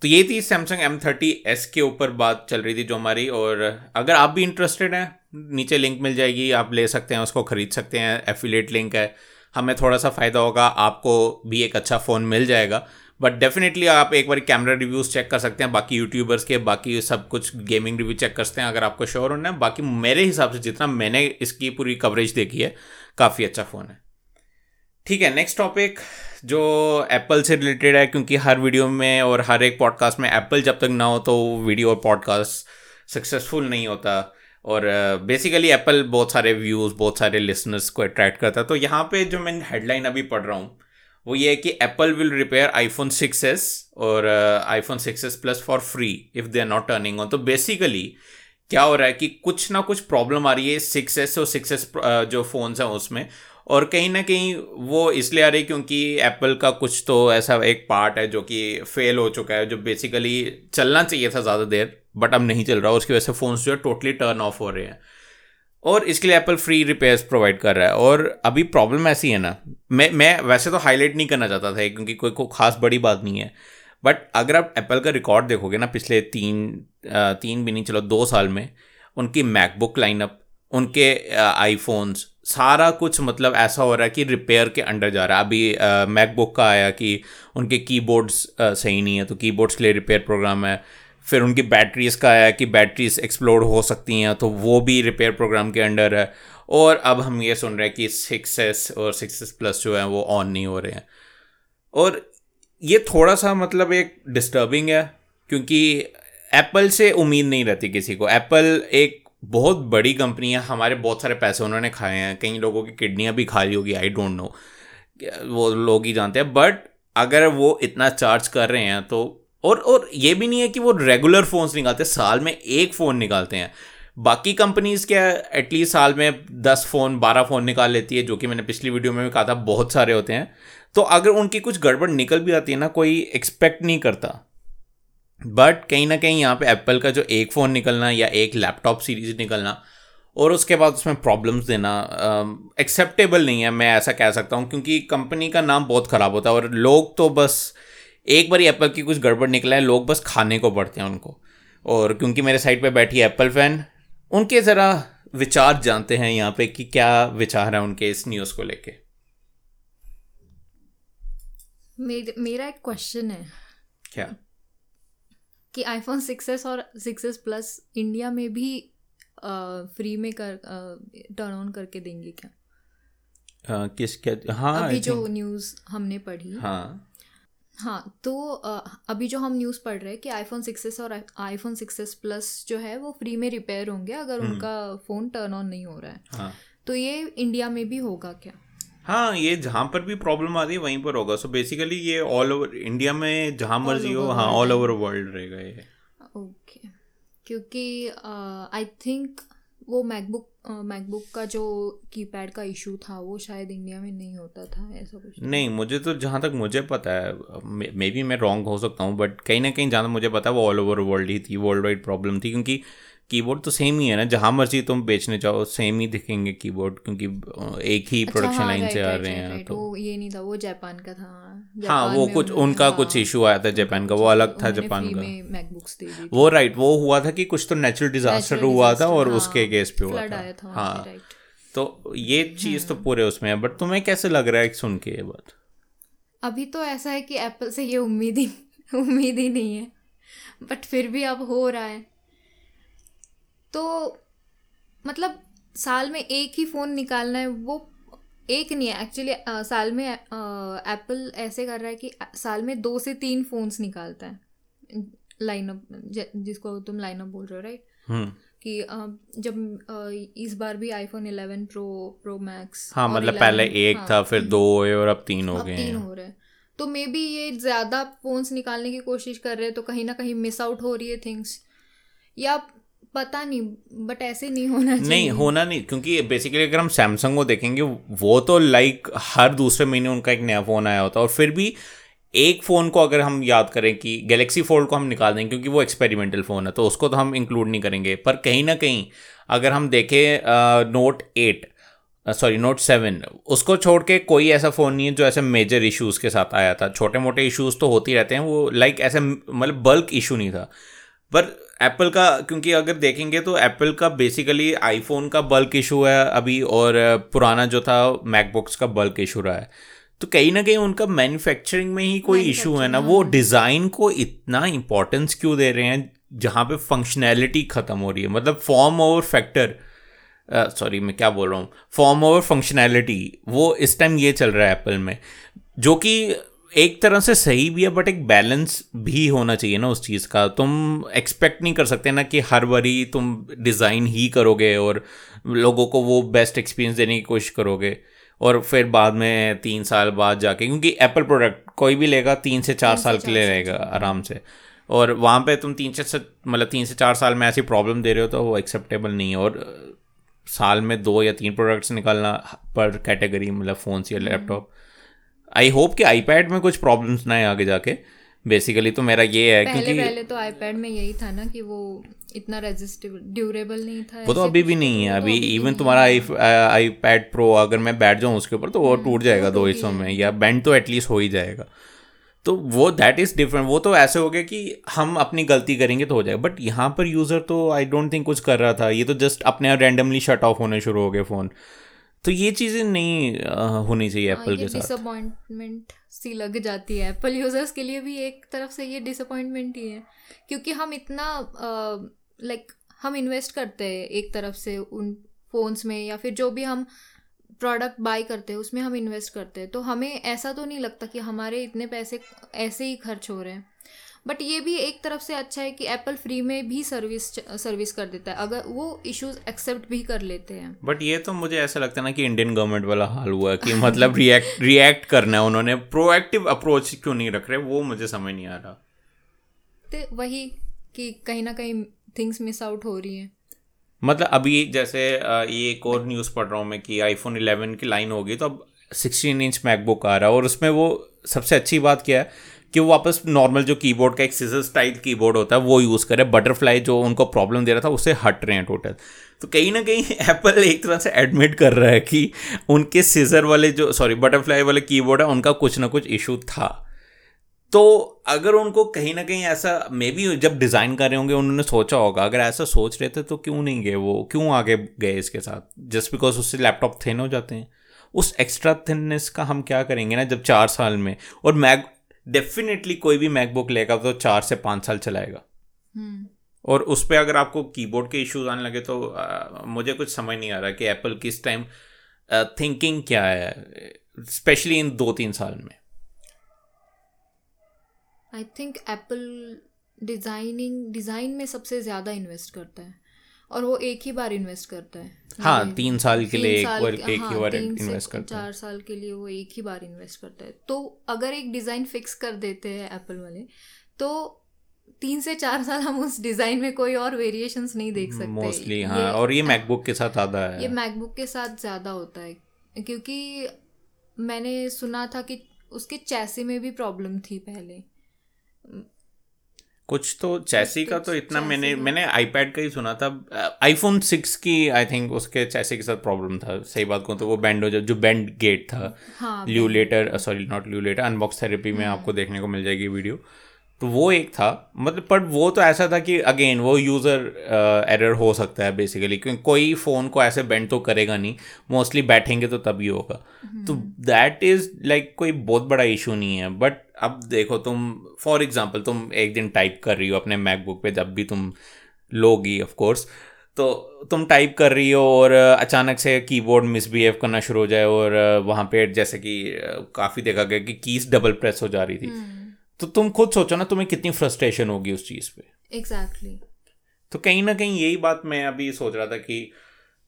S1: तो ये थी सैमसंग एम थर्टी एस के ऊपर बात चल रही थी जो हमारी और अगर आप भी इंटरेस्टेड हैं, नीचे लिंक मिल जाएगी, आप ले सकते हैं, उसको ख़रीद सकते हैं एफिलेट लिंक है, हमें थोड़ा सा फ़ायदा होगा, आपको भी एक अच्छा फ़ोन मिल जाएगा। बट डेफिनेटली आप एक बार कैमरा रिव्यूज़ चेक कर सकते हैं बाकी यूट्यूबर्स के बाकी सब कुछ गेमिंग रिव्यू चेक कर सकते हैं अगर आपको श्योर होना है। बाकी मेरे हिसाब से जितना मैंने इसकी पूरी कवरेज देखी है काफ़ी अच्छा फ़ोन है। ठीक है नेक्स्ट टॉपिक जो एप्पल से रिलेटेड है क्योंकि हर वीडियो में और हर एक पॉडकास्ट में एप्पल जब तक ना हो तो वीडियो और पॉडकास्ट सक्सेसफुल नहीं होता। और बेसिकली uh, एप्पल बहुत सारे व्यूज़ बहुत सारे लिसनर्स को अट्रैक्ट करता है। तो यहाँ पे जो मैं हेडलाइन अभी पढ़ रहा हूँ वो ये है कि Apple will repair iPhone six S और iPhone six S plus for free if they are not turning on तो बेसिकली क्या हो रहा है कि कुछ ना कुछ प्रॉब्लम आ रही है सिक्स एस और सिक्स एस uh, जो फ़ोन्स हैं उसमें और कहीं ना कहीं वो इसलिए आ रही क्योंकि एप्पल का कुछ तो ऐसा एक पार्ट है जो कि फेल हो चुका है जो बेसिकली चलना चाहिए था ज़्यादा देर बट अब नहीं चल रहा उसकी वजह से फ़ोन्स जो है टोटली टर्न ऑफ़ हो रहे हैं। और इसके लिए एप्पल फ्री रिपेयर्स प्रोवाइड कर रहा है। और अभी प्रॉब्लम ऐसी है ना, मैं मैं वैसे तो हाईलाइट नहीं करना चाहता था, क्योंकि कोई को खास बड़ी बात नहीं है। बट अगर आप एप्पल का रिकॉर्ड देखोगे ना, पिछले तीन तीन भी नहीं, चलो दो साल में, उनकी मैकबुक लाइनअप उनके आईफोन्स सारा कुछ मतलब ऐसा हो रहा है कि रिपेयर के अंडर जा रहा है। अभी मैकबुक का आया कि उनके कीबोर्ड्स सही नहीं है तो कीबोर्ड्स के लिए रिपेयर प्रोग्राम है। फिर उनकी बैटरीज़ का आया कि बैटरीज एक्सप्लोड हो सकती हैं तो वो भी रिपेयर प्रोग्राम के अंडर है। और अब हम ये सुन रहे हैं कि सिक्स एस और सिक्स एस प्लस जो है वो ऑन नहीं हो रहे हैं। और ये थोड़ा सा मतलब एक डिस्टर्बिंग है, क्योंकि एप्पल से उम्मीद नहीं रहती किसी को। एप्पल एक बहुत बड़ी कंपनी है, हमारे बहुत सारे पैसे उन्होंने खाए हैं। कई लोगों की किडनियाँ भी खा ली होगी आई डोंट नो वो लोग ही जानते हैं बट अगर वो इतना चार्ज कर रहे हैं तो और और ये भी नहीं है कि वो रेगुलर फ़ोन्स निकालते, साल में एक फ़ोन निकालते हैं। बाकी कंपनीज़ क्या एटलीस्ट साल में दस फ़ोन बारह फ़ोन निकाल लेती है, जो कि मैंने पिछली वीडियो में भी कहा था, बहुत सारे होते हैं। तो अगर उनकी कुछ गड़बड़ निकल भी आती है ना, कोई एक्सपेक्ट नहीं करता। बट कहीं ना कहीं यहाँ पे एप्पल का जो एक फ़ोन निकलना या एक लैपटॉप सीरीज़ निकलना, और उसके बाद उसमें प्रॉब्लम्स देना एक्सेप्टेबल नहीं है, मैं ऐसा कह सकता हूँ, क्योंकि कंपनी का नाम बहुत ख़राब होता है, और लोग तो बस एक बार एप्पल की कुछ गड़बड़ निकला है लोग बस खाने को पड़ते हैं उनको। और क्योंकि मेरे साइड पे बैठी एप्पल फ़ैन उनके ज़रा विचार जानते हैं यहाँ पे कि क्या विचार है उनके इस न्यूज़ को लेके।
S2: मेरा एक क्वेश्चन है।
S1: क्या?
S2: कि आईफोन सिक्स और सिक्स प्लस इंडिया में भी आ, फ्री में कर टर्न ऑन करके देंगे क्या?
S1: आ, किस क्या हाँ
S2: अभी जो न्यूज़ हमने पढ़ी।
S1: हाँ।
S2: हाँ तो अभी जो हम न्यूज़ पढ़ रहे हैं कि आईफोन सिक्सेस और आईफोन सिक्सेस प्लस जो है वो फ्री में रिपेयर होंगे अगर हम्म। उनका फ़ोन टर्न ऑन नहीं हो रहा है।
S1: हाँ.
S2: तो ये इंडिया में भी होगा क्या?
S1: हाँ ये जहाँ पर भी प्रॉब्लम आ रही है वहीं पर होगा। सो so बेसिकली ये ऑल ओवर इंडिया में जहाँ मर्ज़ी हो हाँ ऑल ओवर वर्ल्ड रहेगा ये।
S2: ओके क्योंकि आई थिंक वो मैकबुक मैकबुक का जो कीपैड का इशू था, वो शायद इंडिया में नहीं होता था, ऐसा कुछ
S1: नहीं, मुझे तो जहाँ तक मुझे पता है, मे बी मैं रॉन्ग हो सकता हूँ बट कहीं ना कहीं जहाँ तक मुझे पता है, वो ऑल ओवर वर्ल्ड ही थी वर्ल्ड वाइड प्रॉब्लम थी, क्योंकि कीबोर्ड तो सेम ही है ना जहाँ मर्ज़ी तुम बेचने जाओ सेम ही दिखेंगे कीबोर्ड क्योंकि एक ही प्रोडक्शन अच्छा, लाइन हाँ, से आ रहे हैं
S2: तो वो ये नहीं था वो जापान का था
S1: हाँ वो कुछ उनका हाँ, कुछ इशू आया था जापान का वो अलग था जापान का। वो राइट वो हुआ था कि कुछ तो नेचुरल डिजास्टर हुआ था और हाँ, उसके केस पे हुआ था। हाँ तो ये चीज़ तो। पूरे उसमें है बट तुम्हें कैसे लग रहा है सुन के ये बात?
S2: अभी तो ऐसा है कि एप्पल से ये उम्मीद ही उम्मीद ही नहीं है बट फिर भी अब हो रहा है। तो मतलब साल में एक ही फ़ोन निकालना है वो एक नहीं है एक्चुअली साल में एप्पल ऐसे कर रहा है कि साल में दो से तीन फ़ोन्स निकालता है। लाइनअप जिसको तुम लाइनअप बोल रहे हो राइट
S1: हम्म।
S2: कि जब इस बार भी आईफोन 11 प्रो प्रो मैक्स
S1: हाँ मतलब पहले एक हाँ, था फिर दो हुए और अब तीन हो गए
S2: तीन हो। रहे हैं। तो मे बी ये ज़्यादा फ़ोन्स निकालने की कोशिश कर रहे हैं तो कहीं ना कहीं मिस आउट हो रही है थिंग्स या पता नहीं बट ऐसे नहीं होना चाहिए।
S1: नहीं होना नहीं क्योंकि बेसिकली अगर हम सैमसंग को देखेंगे वो तो लाइक हर दूसरे महीने उनका एक नया फ़ोन आया होता है। और फिर भी एक फ़ोन को अगर हम याद करें कि गैलेक्सी फोल्ड को हम निकाल देंगे क्योंकि वो एक्सपेरिमेंटल फ़ोन है तो उसको तो हम इंक्लूड नहीं करेंगे। पर कहीं ना कहीं अगर हम देखें Note eight sorry Note seven उसको छोड़ के कोई ऐसा फ़ोन नहीं है जो ऐसे मेजर इश्यूज़ के साथ आया था। छोटे मोटे इश्यूज़ तो होते ही रहते हैं वो लाइक ऐसे मतलब बल्क इशू नहीं था। पर एप्पल का क्योंकि अगर देखेंगे तो एप्पल का बेसिकली आईफोन का बल्क इशू है अभी और पुराना जो था मैकबुक्स का बल्क इशू रहा है। तो कहीं ना कहीं उनका मैन्युफैक्चरिंग में ही कोई इशू है ना। वो डिज़ाइन हाँ। को इतना इंपॉर्टेंस क्यों दे रहे हैं जहाँ पे फंक्शनैलिटी ख़त्म हो रही है? मतलब फॉर्म ओवर फैक्टर सॉरी मैं क्या बोल रहा हूँ? फॉर्म ओवर फंक्शनैलिटी वो इस टाइम ये चल रहा है एप्पल में। जो कि एक तरह से सही भी है बट एक बैलेंस भी होना चाहिए ना उस चीज़ का। तुम एक्सपेक्ट नहीं कर सकते ना कि हर बारी तुम डिज़ाइन ही करोगे और लोगों को वो बेस्ट एक्सपीरियंस देने की कोशिश करोगे और फिर बाद में तीन साल बाद जाके क्योंकि एप्पल प्रोडक्ट कोई भी लेगा तीन से चार साल के लिए रहेगा आराम से। और वहाँ पे तुम तीन से मतलब तीन से चार साल में ऐसी प्रॉब्लम दे रहे हो तो वो एक्सेप्टेबल नहीं है। और साल में दो या तीन प्रोडक्ट्स निकालना पर कैटेगरी मतलब फ़ोन्स या लैपटॉप आई होप कि आईपैड में कुछ प्रॉब्लम्स ना आए आगे जाके। बेसिकली तो मेरा ये है
S2: पहले क्योंकि पहले तो आईपैड में यही था ना कि वो इतना रेजिस्टेबल ड्यूरेबल नहीं था
S1: वो तो अभी भी नहीं है तो अभी इवन तुम्हारा आई पैड प्रो अगर मैं बैठ जाऊँ उसके ऊपर तो वो हम्म, टूट जाएगा दो हिस्सों में या बैंड तो एटलीस्ट हो ही जाएगा। तो वो दैट इज़ डिफरेंट वो तो ऐसे हो गया कि हम अपनी गलती करेंगे तो हो जाएगा। बट यहाँ पर यूज़र तो आई डोंट थिंक कुछ कर रहा था ये तो जस्ट अपने आप रैंडमली शट ऑफ़ होने शुरू हो गए फ़ोन तो ये चीज़ें नहीं होनी चाहिए एप्पल हाँ, के साथ।
S2: डिसअपॉइंटमेंट सी लग जाती है। एप्पल यूज़र्स के लिए भी एक तरफ़ से ये डिसअपॉइंटमेंट ही है क्योंकि हम इतना लाइक हम इन्वेस्ट करते हैं एक तरफ़ से उन फ़ोन्स में या फिर जो भी हम प्रोडक्ट बाई करते हैं उसमें हम इन्वेस्ट करते हैं। तो हमें ऐसा तो नहीं लगता कि हमारे इतने पैसे ऐसे ही खर्च हो रहे हैं। बट ये भी एक तरफ़ से अच्छा है कि एप्पल फ्री में भी सर्विस सर्विस कर देता है। अगर वो इश्यूज़ एक्सेप्ट भी कर लेते हैं।
S1: बट ये तो मुझे ऐसा लगता है ना कि इंडियन गवर्नमेंट वाला हाल हुआ कि मतलब रिएक्ट रिएक्ट करना है उन्होंने। प्रोएक्टिव अप्रोच क्यों नहीं रख रहे? वो मुझे समझ नहीं आ रहा।
S2: तो वही कि कहीं ना कहीं थिंग्स मिस आउट हो रही हैं।
S1: मतलब अभी जैसे ये एक और न्यूज़ पढ़ रहा हूँ मैं कि आईफोन 11 की लाइन होगी तो अब 16 इंच मैकबुक आ रहा है और उसमें वो सबसे अच्छी बात क्या है? कि वो वापस नॉर्मल जो कीबोर्ड का एक सीजर स्टाइल कीबोर्ड होता है, वो यूज़ करे। बटरफ्लाई जो उनको प्रॉब्लम दे रहा था उससे हट रहे हैं टोटल तो कहीं ना कहीं एप्पल एक तरह से एडमिट कर रहा है कि उनके सीजर वाले जो सॉरी बटरफ्लाई वाले कीबोर्ड है, उनका कुछ ना कुछ इशू था। तो अगर उनको कहीं ना कहीं ऐसा मे बी जब डिज़ाइन कर रहे होंगे, उन्होंने सोचा होगा, अगर ऐसा सोच रहे थे तो क्यों नहीं गए वो? क्यों आगे गए इसके साथ? जस्ट बिकॉज़ उससे लैपटॉप थिन हो जाते हैं। उस एक्स्ट्रा थिननेस का हम क्या करेंगे ना, जब चार साल में? और मैक डेफिनेटली कोई भी मैकबुक लेगा तो चार से पाँच साल चलाएगा। हम्म। और उस पर अगर आपको कीबोर्ड के इश्यूज़ आने लगे तो आ, मुझे कुछ समझ नहीं आ रहा कि एप्पल किस टाइम थिंकिंग क्या है स्पेशली इन दो तीन साल में।
S2: I think Apple designing design में सबसे ज़्यादा इन्वेस्ट करता है। और वो एक ही बार इन्वेस्ट करता है।
S1: हाँ तीन साल के लिए एक बार एक हाँ, ही बार इन्वेस्ट करता
S2: है। चार साल के लिए वो एक ही बार इन्वेस्ट करता है। तो अगर एक डिज़ाइन फिक्स कर देते हैं एप्पल वाले तो तीन से चार साल हम उस डिज़ाइन में कोई और वेरिएशन नहीं देख सकते।
S1: मोस्टली हाँ ये, और ये मैकबुक के साथ ज़्यादा है।
S2: ये मैकबुक के साथ ज़्यादा होता है क्योंकि मैंने सुना था कि उसके चैसे में भी प्रॉब्लम थी पहले।
S1: कुछ तो चैसी का तो इतना मैंने मैंने आईपैड का ही सुना था। आईफोन सिक्स की आई थिंक उसके चैसी के साथ प्रॉब्लम था। सही बात कहूँ तो वो बैंड हो जाए जो बैंड गेट था। हाँ, Lew Later sorry not Lew Later Unbox Therapy में हाँ। आपको देखने को मिल जाएगी वीडियो तो वो एक था। मतलब पर वो तो ऐसा था कि अगेन वो यूज़र एरर uh, हो सकता है बेसिकली क्योंकि कोई फ़ोन को ऐसे बेंड तो करेगा नहीं। मोस्टली बैठेंगे तो तभी होगा। तो दैट इज़ लाइक कोई बहुत बड़ा इशू नहीं है। बट अब देखो तुम फॉर एग्जांपल तुम एक दिन टाइप कर रही हो अपने मैकबुक पे जब भी तुम लोगी ऑफ़ कोर्स तो तुम टाइप कर रही हो और अचानक से कीबोर्ड मिसबिहेव करना शुरू हो जाए और वहाँ पे जैसे कि काफ़ी देखा गया कि कीज डबल प्रेस हो जा रही थी। hmm. तो तुम खुद सोचो ना तुम्हें कितनी फ्रस्ट्रेशन होगी उस चीज़ पे
S2: एग्जैक्टली exactly.
S1: तो कहीं ना कहीं यही बात मैं अभी सोच रहा था कि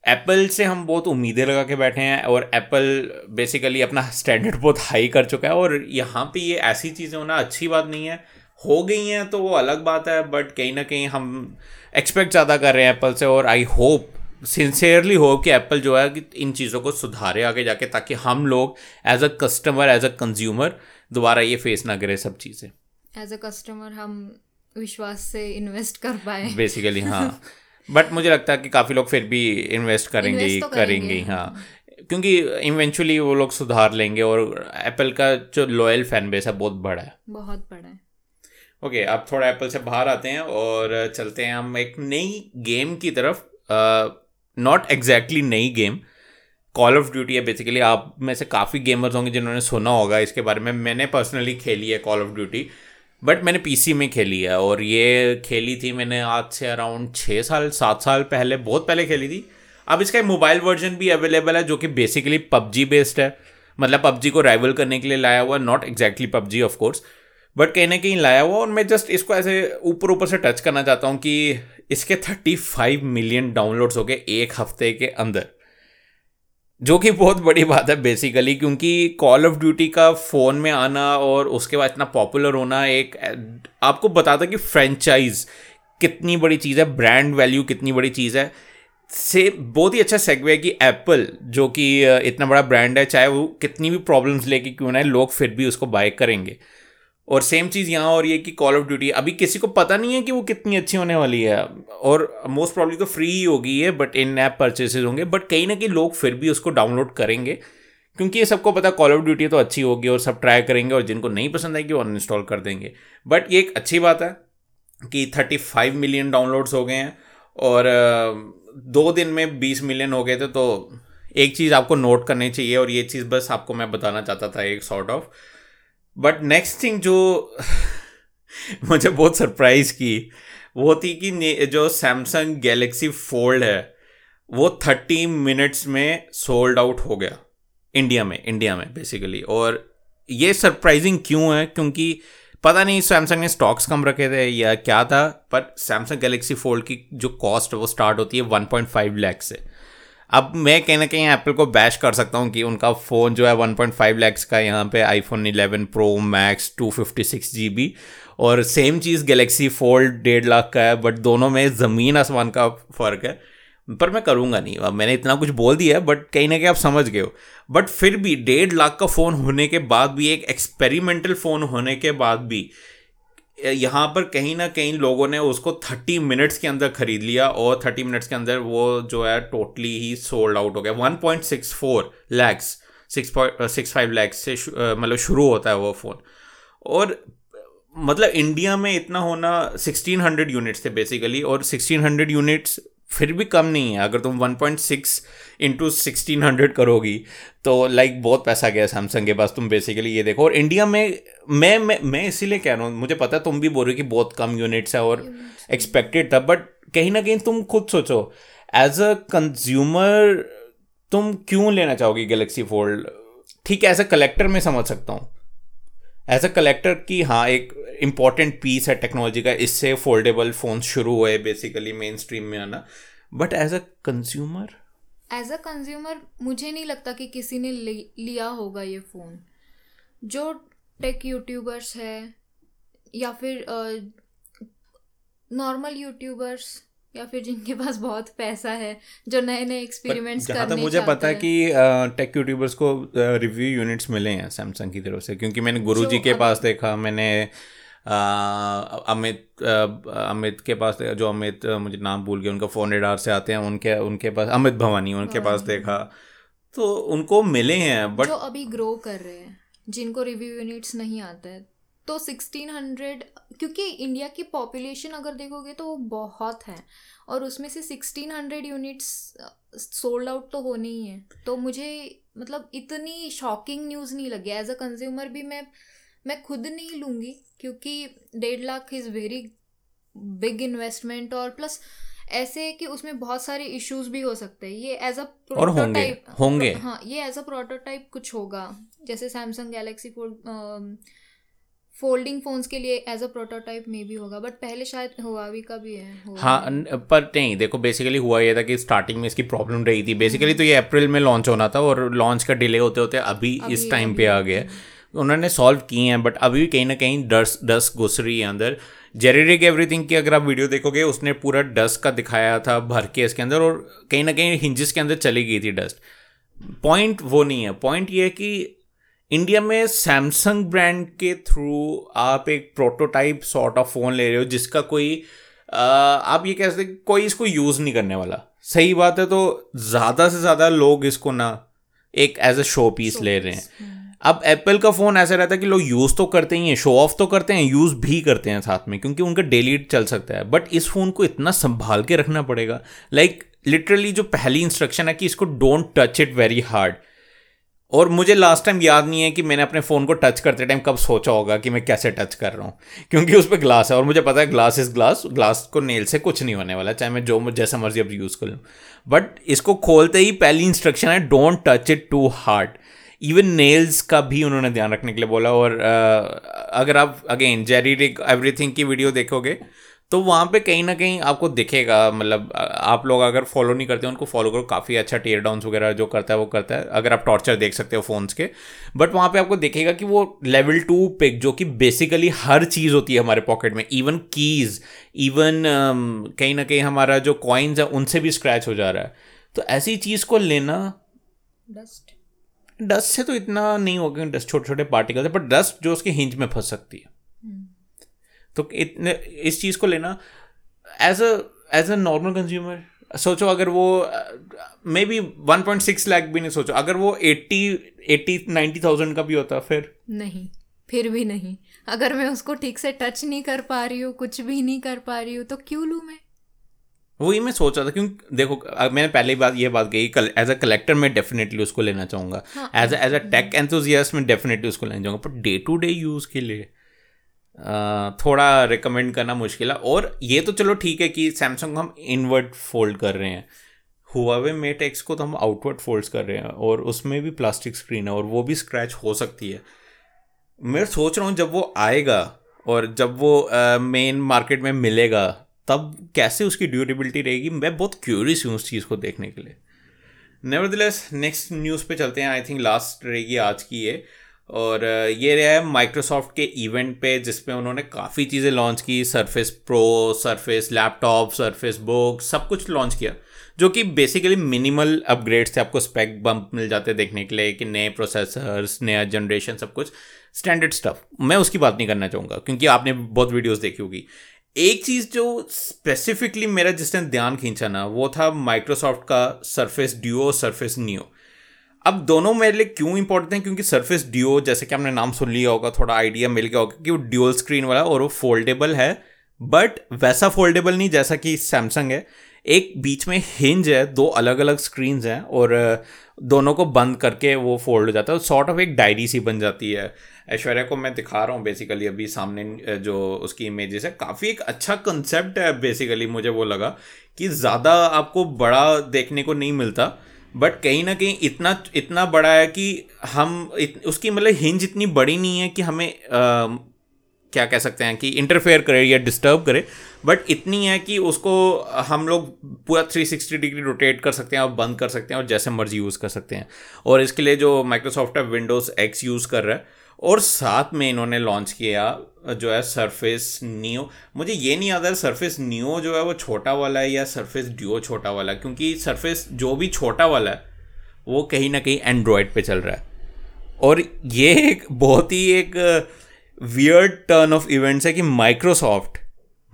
S1: एप्पल से हम बहुत उम्मीदें लगा के बैठे हैं और एप्पल बेसिकली अपना स्टैंडर्ड बहुत हाई कर चुका है और यहाँ पे ये ऐसी चीज़ें होना अच्छी बात नहीं है हो गई हैं तो वो अलग बात है बट कहीं ना कहीं हम एक्सपेक्ट ज़्यादा कर रहे हैं एप्पल से और आई होप सिंसियरली होप कि एप्पल जो है कि इन चीज़ों को सुधारे आगे जाके ताकि हम लोग as a customer as a consumer दोबारा ये फेस ना करे सब चीज़ें।
S2: एज अ कस्टमर हम विश्वास से इन्वेस्ट कर पाए।
S1: बेसिकली हाँ। बट मुझे लगता है कि काफ़ी लोग फिर भी इन्वेस्ट करेंगे ही तो करेंगे। हाँ। क्योंकि इवेंचुअली वो लोग सुधार लेंगे और एप्पल का जो लॉयल फ़ैन बेस है बहुत बड़ा है।
S2: बहुत बड़ा है।
S1: ओके okay, अब थोड़ा एप्पल से बाहर आते हैं और चलते हैं हम एक नई गेम की तरफ़। नॉट एग्जैक्टली नई गेम कॉल ऑफ़ ड्यूटी है बेसिकली आप में से काफ़ी गेमर्स होंगे जिन्होंने सुना होगा इसके बारे में। मैंने पर्सनली खेली है कॉल ऑफ़ ड्यूटी बट मैंने पीसी में खेली है और ये खेली थी मैंने आज से अराउंड छः साल, सात साल पहले, बहुत पहले खेली थी। अब इसका मोबाइल वर्जन भी अवेलेबल है जो कि बेसिकली पबजी बेस्ड है। मतलब पबजी को राइवल करने के लिए लाया हुआ not exactly PUBG of course but कहीं ना कहीं लाया हुआ। और मैं जस्ट इसको ऐसे ऊपर ऊपर से टच करना चाहता हूँ कि इसके थर्टी फाइव मिलियन डाउनलोड्स हो गए एक हफ़्ते के अंदर। जो कि बहुत बड़ी बात है बेसिकली क्योंकि कॉल ऑफ़ ड्यूटी का फ़ोन में आना और उसके बाद इतना पॉपुलर होना एक, आपको बताता कि फ्रेंचाइज कितनी बड़ी चीज़ है ब्रांड वैल्यू कितनी बड़ी चीज़ है। से बहुत ही अच्छा सेगवे है कि एप्पल जो कि, इतना बड़ा ब्रांड है, चाहे वो कितनी भी प्रॉब्लम्स लेके क्यों ना लोग फिर भी उसको बाय करेंगे। और सेम चीज़ यहाँ और ये कि कॉल ऑफ़ ड्यूटी अभी किसी को पता नहीं है कि वो कितनी अच्छी होने वाली है, और मोस्ट प्रॉब्ली तो फ्री ही होगी है बट इन ऐप परचेसेज होंगे बट कहीं ना कहीं लोग फिर भी उसको डाउनलोड करेंगे, क्योंकि ये सबको पता कॉल ऑफ़ ड्यूटी तो अच्छी होगी और सब ट्राई करेंगे, और जिनको नहीं पसंद आएगी वो अनइंस्टॉल कर देंगे। बट ये एक अच्छी बात है कि थर्टी फाइव मिलियन डाउनलोड्स हो गए हैं, और दो दिन में बीस मिलियन हो गए थे तो एक चीज़ आपको नोट करनी चाहिए, और ये चीज़ बस आपको मैं बताना चाहता था एक sort of but next thing जो मुझे बहुत सरप्राइज़ की, वो थी कि जो सैमसंग गैलेक्सी फोल्ड है, वो थर्टी मिनट्स में सोल्ड आउट हो गया। इंडिया में इंडिया में बेसिकली और ये सरप्राइजिंग क्यों है? क्योंकि पता नहीं सैमसंग ने स्टॉक्स कम रखे थे या क्या था पर सैमसंग गैलेक्सी फोल्ड की जो कॉस्ट है, वो स्टार्ट होती है वन पॉइंट फाइव लैख से। अब मैं कहीं ना कहीं एप्पल को बैश कर सकता हूँ कि उनका फ़ोन जो है 1.5 लैक्स का यहाँ पे आईफोन 11 प्रो मैक्स 256 जीबी और सेम चीज़ गैलेक्सी फोल्ड डेढ़ लाख का है बट दोनों में ज़मीन आसमान का फ़र्क है, पर मैं करूँगा नहीं। अब मैंने इतना कुछ बोल दिया है बट कहीं ना कहीं आप समझ गए हो। बट फिर भी डेढ़ लाख का फ़ोन होने के बाद भी, एक एक्सपेरिमेंटल फ़ोन होने के बाद भी यहाँ पर कहीं ना कहीं लोगों ने उसको थर्टी मिनट्स के अंदर खरीद लिया और थर्टी मिनट्स के अंदर वो जो है टोटली ही सोल्ड आउट हो गया। One point six four lakhs, six point six five lakhs से मतलब शुरू होता है वो फ़ोन। और मतलब इंडिया में इतना होना सिक्सटीन हंड्रेड यूनिट्स थे बेसिकली और सिक्सटीन हंड्रेड यूनिट्स फिर भी कम नहीं है। अगर तुम 1.6 point six into sixteen hundred करोगी तो लाइक like, बहुत पैसा गया सैमसंग के पास। तुम बेसिकली ये देखो और इंडिया में मैं मैं मैं इसीलिए कह रहा हूँ मुझे पता है तुम भी बोल रहे हो कि बहुत कम यूनिट्स है और एक्सपेक्टेड था बट कहीं ना कहीं तुम खुद सोचो एज अ कंज्यूमर तुम क्यों लेना चाहोगी गैलेक्सी फोल्ड ठीक है एज अ कलेक्टर मैं समझ सकता हूँ। एज अ कलेक्टर की हाँ एक इंपॉर्टेंट पीस है टेक्नोलॉजी का इससे फोल्डेबल फ़ोन शुरू हुए बेसिकली मेन स्ट्रीम में आना but as a consumer
S2: as a consumer मुझे नहीं लगता कि किसी ने लिया होगा ये फ़ोन जो टेक यूट्यूबर्स है या फिर नॉर्मल uh, यूट्यूबर्स या फिर जिनके पास बहुत पैसा है जो नए नए एक्सपेरिमेंट्स करने
S1: तो मुझे पता है कि टेक यूट्यूबर्स को रिव्यू यूनिट्स मिले हैं सैमसंग की तरफ़ से क्योंकि मैंने गुरु जी के पास देखा मैंने अमित अमित के पास जो अमित मुझे नाम भूल गया उनका फ़ोन रेडार से आते हैं उनके उनके पास अमित भवानी उनके पास देखा। तो उनको मिले हैं बट
S2: जो अभी ग्रो कर रहे हैं जिनको रिव्यू यूनिट्स नहीं आते हैं तो सिक्सटीन हंड्रेड क्योंकि इंडिया की पॉपुलेशन अगर देखोगे तो वो बहुत है। और उसमें से sixteen hundred units sold out तो होने ही है। तो मुझे मतलब इतनी शॉकिंग न्यूज़ नहीं लगी। एज अ कंज्यूमर भी मैं मैं खुद नहीं लूँगी क्योंकि डेढ़ lakh is very big investment और प्लस ऐसे है कि उसमें बहुत सारे इश्यूज़ भी हो सकते हैं। ये एज अ
S1: प्रोटोटाइप होंगे
S2: हाँ ये एज अ प्रोटोटाइप कुछ होगा। जैसे Samsung Galaxy Fold folding phones के लिए एज अ प्रोटोटाइप में भी होगा बट पहले शायद हुआवी का भी है
S1: हाँ पर नहीं देखो बेसिकली हुआ ये था कि स्टार्टिंग में इसकी प्रॉब्लम रही थी। बेसिकली तो ये अप्रैल में लॉन्च होना था और लॉन्च का डिले होते होते अभी, अभी इस टाइम पे आ गया। उन्होंने सॉल्व किए हैं बट अभी भी कहीं ना कहीं डस्ट डस्ट घुस रही है अंदर। जेरेडिक एवरीथिंग की अगर आप वीडियो देखोगे उसने पूरा डस्ट का दिखाया था भर के इसके अंदर और कहीं ना कहीं हिंजिस के अंदर चली गई थी डस्ट पॉइंट वो नहीं है। पॉइंट ये है कि इंडिया में सैमसंग ब्रांड के थ्रू आप एक प्रोटोटाइप सॉर्ट ऑफ़ फ़ोन ले रहे हो जिसका कोई आ, आप ये कह सकते कोई इसको यूज़ नहीं करने वाला। सही बात है तो ज़्यादा से ज़्यादा लोग इसको ना एक एज अ शो पीस ले रहे हैं। अब एप्पल का फ़ोन ऐसा रहता है कि लोग यूज़ तो करते ही हैं शो ऑफ़ तो करते हैं यूज़ भी करते हैं साथ में क्योंकि उनका डेली चल सकता है। बट इस फ़ोन को इतना संभाल के रखना पड़ेगा। लाइक like, लिटरली जो पहली इंस्ट्रक्शन है कि इसको don't touch it very hard और मुझे लास्ट टाइम याद नहीं है कि मैंने अपने फ़ोन को टच करते टाइम कब सोचा होगा कि मैं कैसे टच कर रहा हूँ। क्योंकि उस पर ग्लास है और मुझे पता है ग्लास इज़ ग्लास ग्लास को नेल से कुछ नहीं होने वाला चाहे मैं जो जैसा मर्ज़ी अब यूज़ कर लूँ। बट इसको खोलते ही पहली इंस्ट्रक्शन है don't touch it too hard even nails का भी उन्होंने ध्यान रखने के लिए बोला और आ, अगर आप अगेन जेरी एवरीथिंग की वीडियो देखोगे तो वहाँ पे कहीं ना कहीं आपको दिखेगा मतलब आप लोग अगर फॉलो नहीं करते उनको फॉलो करो। काफ़ी अच्छा टेयर डाउन वगैरह जो करता है वो करता है। अगर आप टॉर्चर देख सकते हो फ़ोन्स के। बट वहाँ पे आपको दिखेगा कि वो लेवल टू पिक जो कि बेसिकली हर चीज़ होती है हमारे पॉकेट में। इवन कीज़ इवन कहीं ना कहीं हमारा जो कॉइन्स है उनसे भी स्क्रैच हो जा रहा है। तो ऐसी चीज़ को लेना
S2: डस्ट
S1: डस्ट से तो इतना नहीं होगा डस्ट छोटे छोटे पार्टिकल्स है पर डस्ट जो उसके हिंज में फंस सकती है। तो इतने इस चीज़ को लेना as a as a normal consumer सोचो अगर वो maybe one point six lakh भी नहीं सोचो अगर वो एट्टी एट्टी नाइन्टी थाउज़ेंड का भी होता फिर?
S2: नहीं फिर भी नहीं। अगर मैं उसको ठीक से टच नहीं कर पा रही हूँ कुछ भी नहीं कर पा रही हूँ तो क्यों लूँ मैं?
S1: वही मैं सोच रहा था क्योंकि देखो मैंने पहले ही बात ये बात कही एज अ कलेक्टर मैं डेफिनेटली उसको लेना चाहूँगा। As as a tech enthusiast मैं डेफिनेटली उसको लेना चाहूँगा per day to day use के लिए थोड़ा रिकमेंड करना मुश्किल है। और ये तो चलो ठीक है कि सैमसंग हम इनवर्ट फोल्ड कर रहे हैं। हुआवे मेट एक्स को तो हम आउटवर्ड फोल्ड्स कर रहे हैं और उसमें भी प्लास्टिक स्क्रीन है और वो भी स्क्रैच हो सकती है। मैं सोच रहा हूँ जब वो आएगा और जब वो मेन मार्केट में मिलेगा, तब कैसे उसकी ड्यूरेबिलिटी रहेगी? मैं बहुत क्यूरियस हूँ उस चीज़ को देखने के लिए। नेवर नेक्स्ट न्यूज़ पे चलते हैं। आई थिंक लास्ट रहेगी आज की ये। और ये रहा है माइक्रोसॉफ्ट के इवेंट पे जिसपे उन्होंने काफ़ी चीज़ें लॉन्च की Surface Pro Surface Laptop Surface Book सब कुछ लॉन्च किया, जो कि बेसिकली मिनिमल अपग्रेड्स थे, आपको स्पेक बम्प मिल जाते देखने के लिए, कि नए प्रोसेसर्स नया जनरेशन सब कुछ स्टैंडर्ड स्टफ़ मैं उसकी बात नहीं करना चाहूँगा, क्योंकि आपने बहुत वीडियोज़ देखी होगी। एक चीज़ जो स्पेसिफिकली मेरा जिसने ध्यान खींचा ना, वो था माइक्रोसॉफ्ट का सरफेस ड्यूओ सरफेस नियो अब दोनों मेरे लिए क्यों इंपॉर्टेंट है? क्योंकि सरफेस डिओ जैसे कि हमने नाम सुन लिया होगा, थोड़ा आइडिया मिल गया होगा कि वो ड्यूअल स्क्रीन वाला और वो फोल्डेबल है। बट वैसा फोल्डेबल नहीं जैसा कि सैमसंग है। एक बीच में हिंज है, दो अलग अलग स्क्रीन हैं और दोनों को बंद करके वो फोल्ड हो जाता है सॉर्ट ऑफ़ एक डायरी सी बन जाती है। ऐश्वर्या को मैं दिखा रहा हूँ बेसिकली अभी सामने जो उसकी इमेजेस है। काफ़ी एक अच्छा कंसेप्ट है बेसिकली मुझे वो लगा कि ज़्यादा आपको बड़ा देखने को नहीं मिलता। बट कहीं ना कहीं इतना इतना बड़ा है कि हम इत, उसकी मतलब हिंज इतनी बड़ी नहीं है कि हमें आ, क्या कह सकते हैं कि इंटरफेयर करे या डिस्टर्ब करे। बट इतनी है कि उसको हम लोग पूरा 360 डिग्री रोटेट कर सकते हैं और बंद कर सकते हैं और जैसे मर्ज़ी यूज़ कर सकते हैं। और इसके लिए जो माइक्रोसॉफ्ट है विंडोज़ एक्स यूज़ कर रहा है और साथ में इन्होंने लॉन्च किया जो है सरफेस नियो मुझे ये नहीं आता सरफेस नियो जो है वो छोटा वाला है या सरफेस ड्यो छोटा वाला है? क्योंकि सरफेस जो भी छोटा वाला है, वो कहीं ना कहीं एंड्रॉयड पे चल रहा है। और ये एक बहुत ही एक वियर्ड टर्न ऑफ़ इवेंट्स है कि माइक्रोसॉफ्ट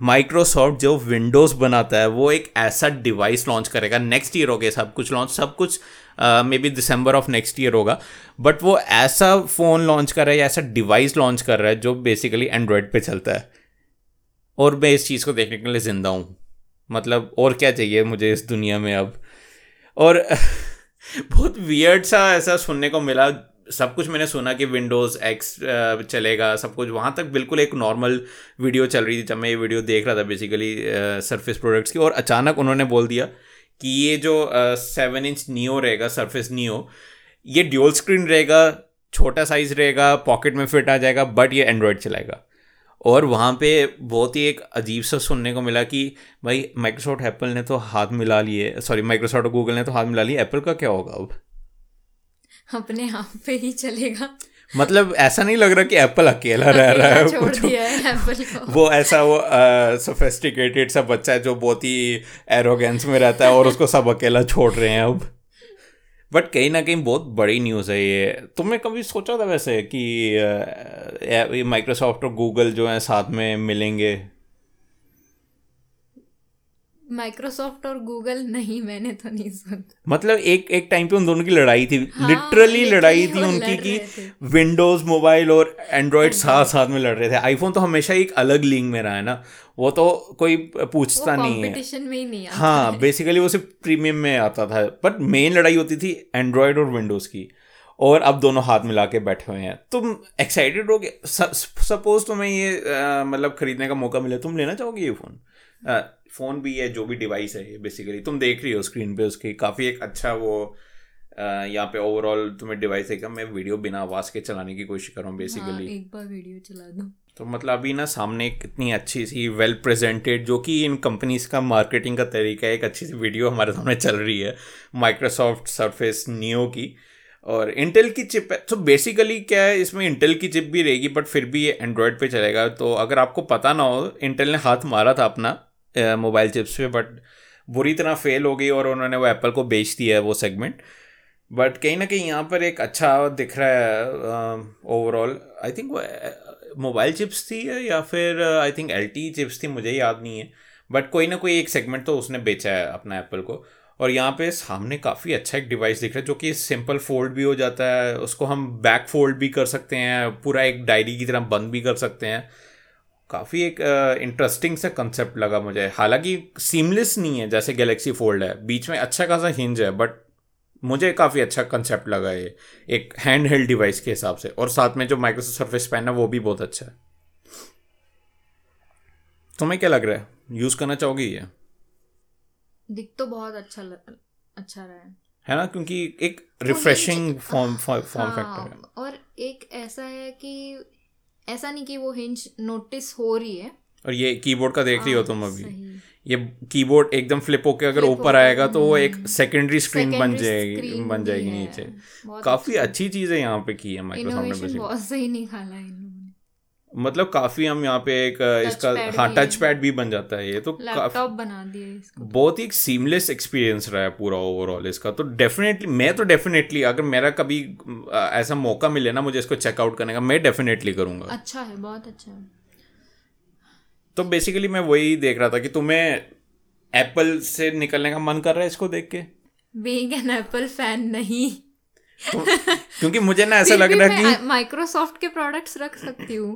S1: माइक्रोसॉफ्ट जो विंडोज़ बनाता है, वो एक ऐसा डिवाइस लॉन्च करेगा। नेक्स्ट ईयर हो गया सब कुछ लॉन्च सब कुछ maybe December of next year होगा। बट वो ऐसा फ़ोन लॉन्च कर रहा है या ऐसा डिवाइस लॉन्च कर रहा है जो बेसिकली एंड्रॉयड पे चलता है। और मैं इस चीज़ को देखने के लिए ज़िंदा हूँ। मतलब और क्या चाहिए मुझे इस दुनिया में अब? और बहुत वियर्ड सा ऐसा सुनने को मिला। सब कुछ मैंने सुना कि विंडोज़ एक्स चलेगा। सब कुछ वहाँ तक बिल्कुल एक नॉर्मल वीडियो चल रही थी जब मैं ये वीडियो देख रहा था बेसिकली सरफेस प्रोडक्ट्स की। और अचानक उन्होंने बोल दिया कि ये जो सेवन इंच नियो रहेगा सरफेस नियो ये ड्यूल स्क्रीन रहेगा, छोटा साइज़ रहेगा पॉकेट में फिट आ जाएगा बट ये एंड्रॉयड चलाएगा। और वहाँ पे बहुत ही एक अजीब सा सुनने को मिला कि भाई माइक्रोसॉफ्ट एप्पल ने तो हाथ मिला लिए सॉरी माइक्रोसॉफ्ट और गूगल ने तो हाथ मिला लिए एप्पल का क्या होगा अब?
S2: अपने आप पे ही चलेगा।
S1: मतलब ऐसा नहीं लग रहा कि एप्पल अकेला रह रहा है छोड़ दिया है एप्पल को। वो ऐसा वो सोफेस्टिकेटेड सा बच्चा है जो बहुत ही एरोगेंस में रहता है और उसको सब अकेला छोड़ रहे हैं अब। बट कहीं ना कहीं बहुत बड़ी न्यूज़ है ये। तुमने कभी सोचा था वैसे कि माइक्रोसॉफ्ट और गूगल जो है साथ में मिलेंगे?
S2: माइक्रोसॉफ्ट और गूगल नहीं मैंने तो नहीं सुना।
S1: मतलब एक एक टाइम पे उन दोनों की लड़ाई थी।
S2: हाँ,
S1: लिटरली लड़ाई थी उनकी कि विंडोज़ मोबाइल और एंड्रॉयड साथ साथ में लड़ रहे थे। आईफोन तो हमेशा एक अलग लीग में रहा है ना। वो तो कोई पूछता नहीं है।
S2: में ही नहीं आता
S1: हाँ बेसिकली वो सिर्फ़ प्रीमियम में आता था। बट मेन लड़ाई होती थी एंड्रॉयड और विंडोज़ की। और अब दोनों हाथ मिला के बैठे हुए हैं। तुम एक्साइटेड हो गए सपोज़ तुम्हें ये मतलब खरीदने का मौका मिले तुम लेना चाहोगे ये फ़ोन फ़ोन भी है जो भी डिवाइस है ये बेसिकली तुम देख रही हो स्क्रीन पे उसकी काफ़ी एक अच्छा वो यहाँ पे ओवरऑल तुम्हें डिवाइस है मैं वीडियो बिना आवाज़ के चलाने की कोशिश कर रहा हूँ
S2: हाँ,
S1: बेसिकली
S2: एक बार वीडियो चला दो।
S1: तो मतलब अभी ना सामने कितनी अच्छी सी वेल प्रेजेंटेड जो कि इन कंपनीज़ का मार्केटिंग का तरीका है एक अच्छी सी वीडियो हमारे सामने चल रही है माइक्रोसॉफ्ट सरफेस नियो की। और इंटेल की चिप है तो बेसिकली क्या है इसमें इंटेल की चिप भी रहेगी बट फिर भी ये एंड्रॉयड पे चलेगा। तो अगर आपको पता ना हो इंटेल ने हाथ मारा था अपना मोबाइल चिप्स पे बट बुरी तरह फेल हो गई और उन्होंने वो एप्पल को बेच दिया है वो सेगमेंट बट कहीं ना कहीं यहाँ पर एक अच्छा दिख रहा है ओवरऑल आई थिंक वो मोबाइल चिप्स थी या फिर आई थिंक एलटी चिप्स थी, मुझे याद नहीं है. बट कोई ना कोई एक सेगमेंट तो उसने बेचा है अपना एप्पल को. और यहाँ पे सामने काफ़ी अच्छा एक डिवाइस दिख रहा है जो कि सिंपल फोल्ड भी हो जाता है, उसको हम बैक फोल्ड भी कर सकते हैं, पूरा एक डायरी की तरह बंद भी कर सकते हैं. काफ़ी एक इंटरेस्टिंग सा कंसेप्ट लगा मुझे। हालाँकि सीमलेस नहीं है जैसे गैलेक्सी फोल्ड है। बीच में अच्छा खासा हिंज है बट मुझे काफ़ी अच्छा कंसेप्ट लगा ये एक हैंड हेल्ड डिवाइस के हिसाब से। और साथ में जो माइक्रोसॉफ्ट सर्फेस पेन है वो भी बहुत अच्छा है। तुम्हें क्या लग रहा है? यूज़ करना चाहोगी ये?
S2: दिख तो बहुत अच्छा ल, अच्छा रहा है।
S1: है ना? क्योंकि एक रिफ्रेशिंग फॉर्म फॉर्म फैक्टर हाँ,
S2: और एक ऐसा है कि ऐसा नहीं कि वो हिंज नोटिस हो रही है।
S1: और ये कीबोर्ड का देख रही हो तुम अभी। ये कीबोर्ड एकदम फ्लिप होके अगर ऊपर आएगा तो वो एक सेकेंडरी स्क्रीन बन जाएगी बन जाएगी नीचे। काफ़ी अच्छी चीज़ है यहाँ पे की है माइक्रोसॉफ्ट ने
S2: बहुत सही निकाला है
S1: मतलब काफ़ी हम यहाँ पे एक इसका हाँ। टच पैड भी बन जाता है ये तो
S2: लैपटॉप बना दिया इसको।
S1: बहुत ही एक सीमलेस एक्सपीरियंस रहा है पूरा ओवरऑल इसका। तो डेफिनेटली मैं तो डेफिनेटली अगर मेरा कभी ऐसा मौका मिले ना मुझे इसको चेकआउट करने का मैं डेफिनेटली करूँगा।
S2: अच्छा है बहुत अच्छा है।
S1: तो बेसिकली मैं वही देख रहा था कि तुम्हें एप्पल से निकलने का मन कर रहा है इसको देख के?
S2: बीइंग एन एप्पल फ़ैन नहीं।
S1: तो, क्योंकि मुझे ना ऐसा लग रहा है कि
S2: माइक्रोसॉफ्ट के प्रोडक्ट्स रख सकती हूँ।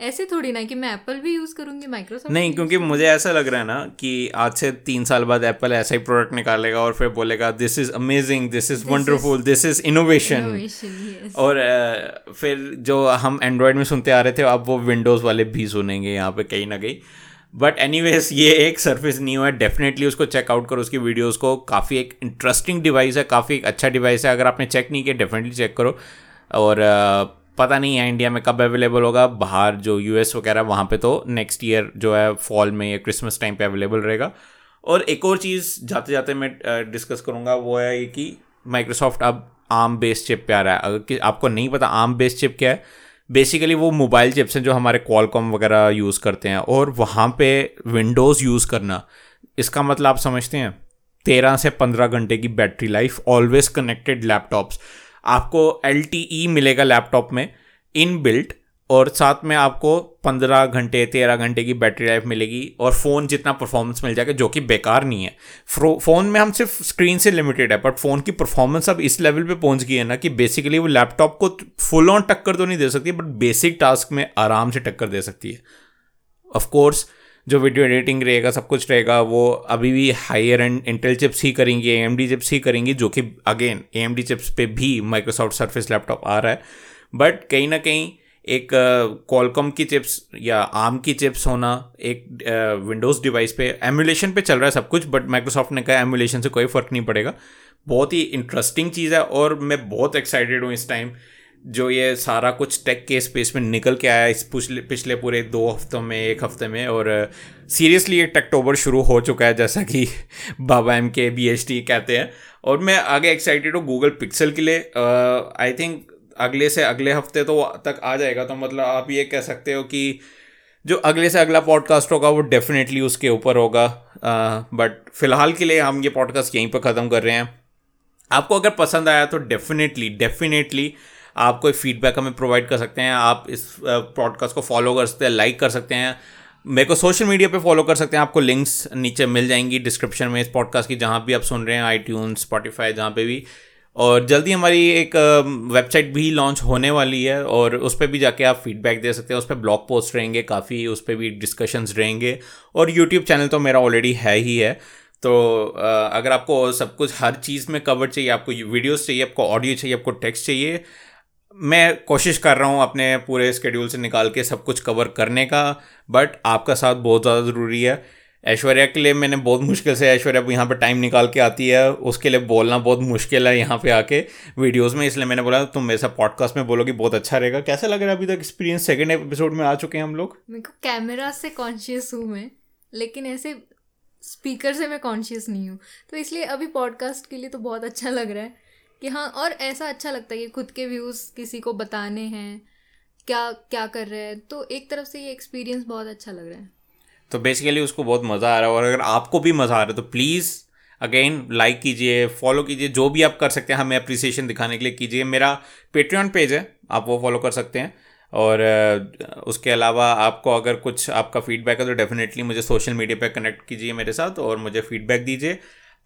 S2: ऐसे थोड़ी ना कि मैं एप्पल भी यूज़ करूँगी माइक्रोसॉफ्ट
S1: नहीं क्योंकि मुझे ऐसा लग रहा है ना कि आज से तीन साल बाद एप्पल ऐसा ही प्रोडक्ट निकालेगा और फिर बोलेगा this is amazing this is wonderful this is innovation और अ, फिर जो हम एंड्रॉयड में सुनते आ रहे थे अब वो विंडोज़ वाले भी सुनेंगे यहाँ पे कहीं ना कहीं। बट एनीवेज ये एक सर्फेस न्यू है डेफिनेटली उसको चेकआउट करो उसकी वीडियोज़ को। काफ़ी एक इंटरेस्टिंग डिवाइस है काफ़ी एक अच्छा डिवाइस है। अगर आपने चेक नहीं किया डेफिनेटली चेक करो। और अ, पता नहीं है इंडिया में कब अवेलेबल होगा। बाहर जो यूएस वगैरह, वहाँ पे तो नेक्स्ट ईयर जो है फॉल में या क्रिसमस टाइम पे अवेलेबल रहेगा। और एक और चीज़ जाते जाते मैं डिस्कस करूँगा, वो है ये कि माइक्रोसॉफ्ट अब आम बेस्ड चिप पे आ रहा है। अगर कि, आपको नहीं पता आम बेस्ड चिप क्या है बेसिकली वो मोबाइल चिप्स हैं जो हमारे कॉलकॉम वगैरह यूज़ करते हैं। और वहाँ पे विंडोज़ यूज़ करना, इसका मतलब आप समझते हैं, तेरह से पंद्रह घंटे की battery life always connected laptops आपको LTE मिलेगा लैपटॉप में इन बिल्ट और साथ में आपको पंद्रह घंटे, तेरह घंटे की बैटरी लाइफ मिलेगी, और फ़ोन जितना परफॉर्मेंस मिल जाएगा, जो कि बेकार नहीं है। फ़ोन में हम सिर्फ़ स्क्रीन से लिमिटेड है बट फ़ोन की परफॉर्मेंस अब इस लेवल पे पहुँच गई है ना कि बेसिकली वो लैपटॉप को फुल ऑन टक्कर तो नहीं दे सकती बट बेसिक टास्क में आराम से टक्कर दे सकती है। ऑफ़ कोर्स जो वीडियो एडिटिंग रहेगा सब कुछ रहेगा वो अभी भी हायर एंड इंटेल चिप्स ही करेंगी ए एम डी चिप्स ही करेंगी जो कि again A M D chips पे भी माइक्रोसॉफ्ट सर्फेस लैपटॉप आ रहा है। बट कहीं ना कहीं एक कॉलकॉम uh, की चिप्स या आर्म की चिप्स होना एक विंडोज़ uh, डिवाइस पे एमुलेशन पे चल रहा है सब कुछ बट माइक्रोसॉफ्ट ने कहा एमुलेशन से कोई फ़र्क नहीं पड़ेगा। बहुत ही इंटरेस्टिंग चीज़ है और मैं बहुत एक्साइटेड हूँ इस टाइम जो ये सारा कुछ टेक के स्पेस में निकल के आया इस पिछले पिछले पूरे दो हफ्तों में, एक हफ़्ते में और सीरियसली ये टेकटोबर शुरू हो चुका है जैसा कि बाबा M K B H D कहते हैं। और मैं आगे एक्साइटेड हूँ गूगल पिक्सल के लिए। आई थिंक अगले से अगले हफ़्ते तो तक आ जाएगा तो मतलब आप ये कह सकते हो कि जो अगले से अगला पॉडकास्ट होगा वो डेफिनेटली उसके ऊपर होगा। बट फ़िलहाल के लिए हम ये पॉडकास्ट यहीं पर ख़त्म कर रहे हैं। आपको अगर पसंद आया तो डेफिनेटली डेफिनेटली आप कोई फीडबैक हमें प्रोवाइड कर सकते हैं। आप इस पॉडकास्ट को फॉलो कर सकते हैं लाइक कर सकते हैं। मेरे को सोशल मीडिया पे फॉलो कर सकते हैं। आपको लिंक्स नीचे मिल जाएँगी डिस्क्रिप्शन में इस पॉडकास्ट की, जहाँ भी आप सुन रहे हैं आई ट्यून स्पॉटीफाई जहाँ पे भी। और जल्दी हमारी एक वेबसाइट भी लॉन्च होने वाली है और उस पर भी जाके आप फीडबैक दे सकते हैं। उस पर ब्लॉग पोस्ट रहेंगे काफ़ी, उस पर भी डिस्कशंस रहेंगे। और यूट्यूब चैनल तो मेरा ऑलरेडी है ही है। तो अगर आपको सब कुछ, हर चीज़ में कवर चाहिए, आपको वीडियोस चाहिए, आपको ऑडियो चाहिए, आपको टेक्स्ट चाहिए मैं कोशिश कर रहा हूँ अपने पूरे स्केड्यूल से निकाल के सब कुछ कवर करने का बट आपका साथ बहुत ज़्यादा ज़रूरी है। ऐश्वर्या के लिए मैंने बहुत मुश्किल से, ऐश्वर्या यहाँ पर टाइम निकाल के आती है, उसके लिए बोलना बहुत मुश्किल है यहाँ पे आके वीडियोस में, इसलिए मैंने बोला, तुम मेरे साथ पॉडकास्ट में बोलोगी, बहुत अच्छा रहेगा। कैसा लग रहा है अभी तक एक्सपीरियंस सेकेंड एपिसोड में आ चुके हैं हम लोग।
S2: मेरे को कैमरा से कॉन्शियस हूँ मैं, लेकिन ऐसे स्पीकर से मैं कॉन्शियस नहीं हूँ। तो इसलिए अभी पॉडकास्ट के लिए तो बहुत अच्छा लग रहा है। कि हाँ और ऐसा अच्छा लगता है कि खुद के व्यूज़ किसी को बताने हैं, क्या क्या कर रहे हैं। तो एक तरफ़ से ये एक्सपीरियंस बहुत अच्छा लग रहा है।
S1: तो बेसिकली उसको बहुत मज़ा आ रहा है और अगर आपको भी मज़ा आ रहा है तो प्लीज़ अगेन लाइक कीजिए फॉलो कीजिए, जो भी आप कर सकते हैं, हमें अप्रिसिएशन दिखाने के लिए कीजिए। मेरा पेट्रियन पेज है, आप वो फॉलो कर सकते हैं। और उसके अलावा आपको अगर कुछ आपका फीडबैक है तो डेफिनेटली मुझे सोशल मीडिया पर कनेक्ट कीजिए मेरे साथ और मुझे फीडबैक दीजिए।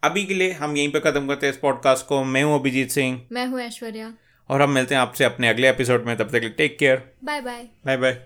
S1: अभी के लिए हम यहीं पे ख़त्म करते हैं इस पॉडकास्ट को। मैं हूँ अभिजीत सिंह।
S2: मैं हूँ ऐश्वर्या।
S1: और हम मिलते हैं आपसे अपने अगले एपिसोड में। तब तक take care
S2: bye bye
S1: bye bye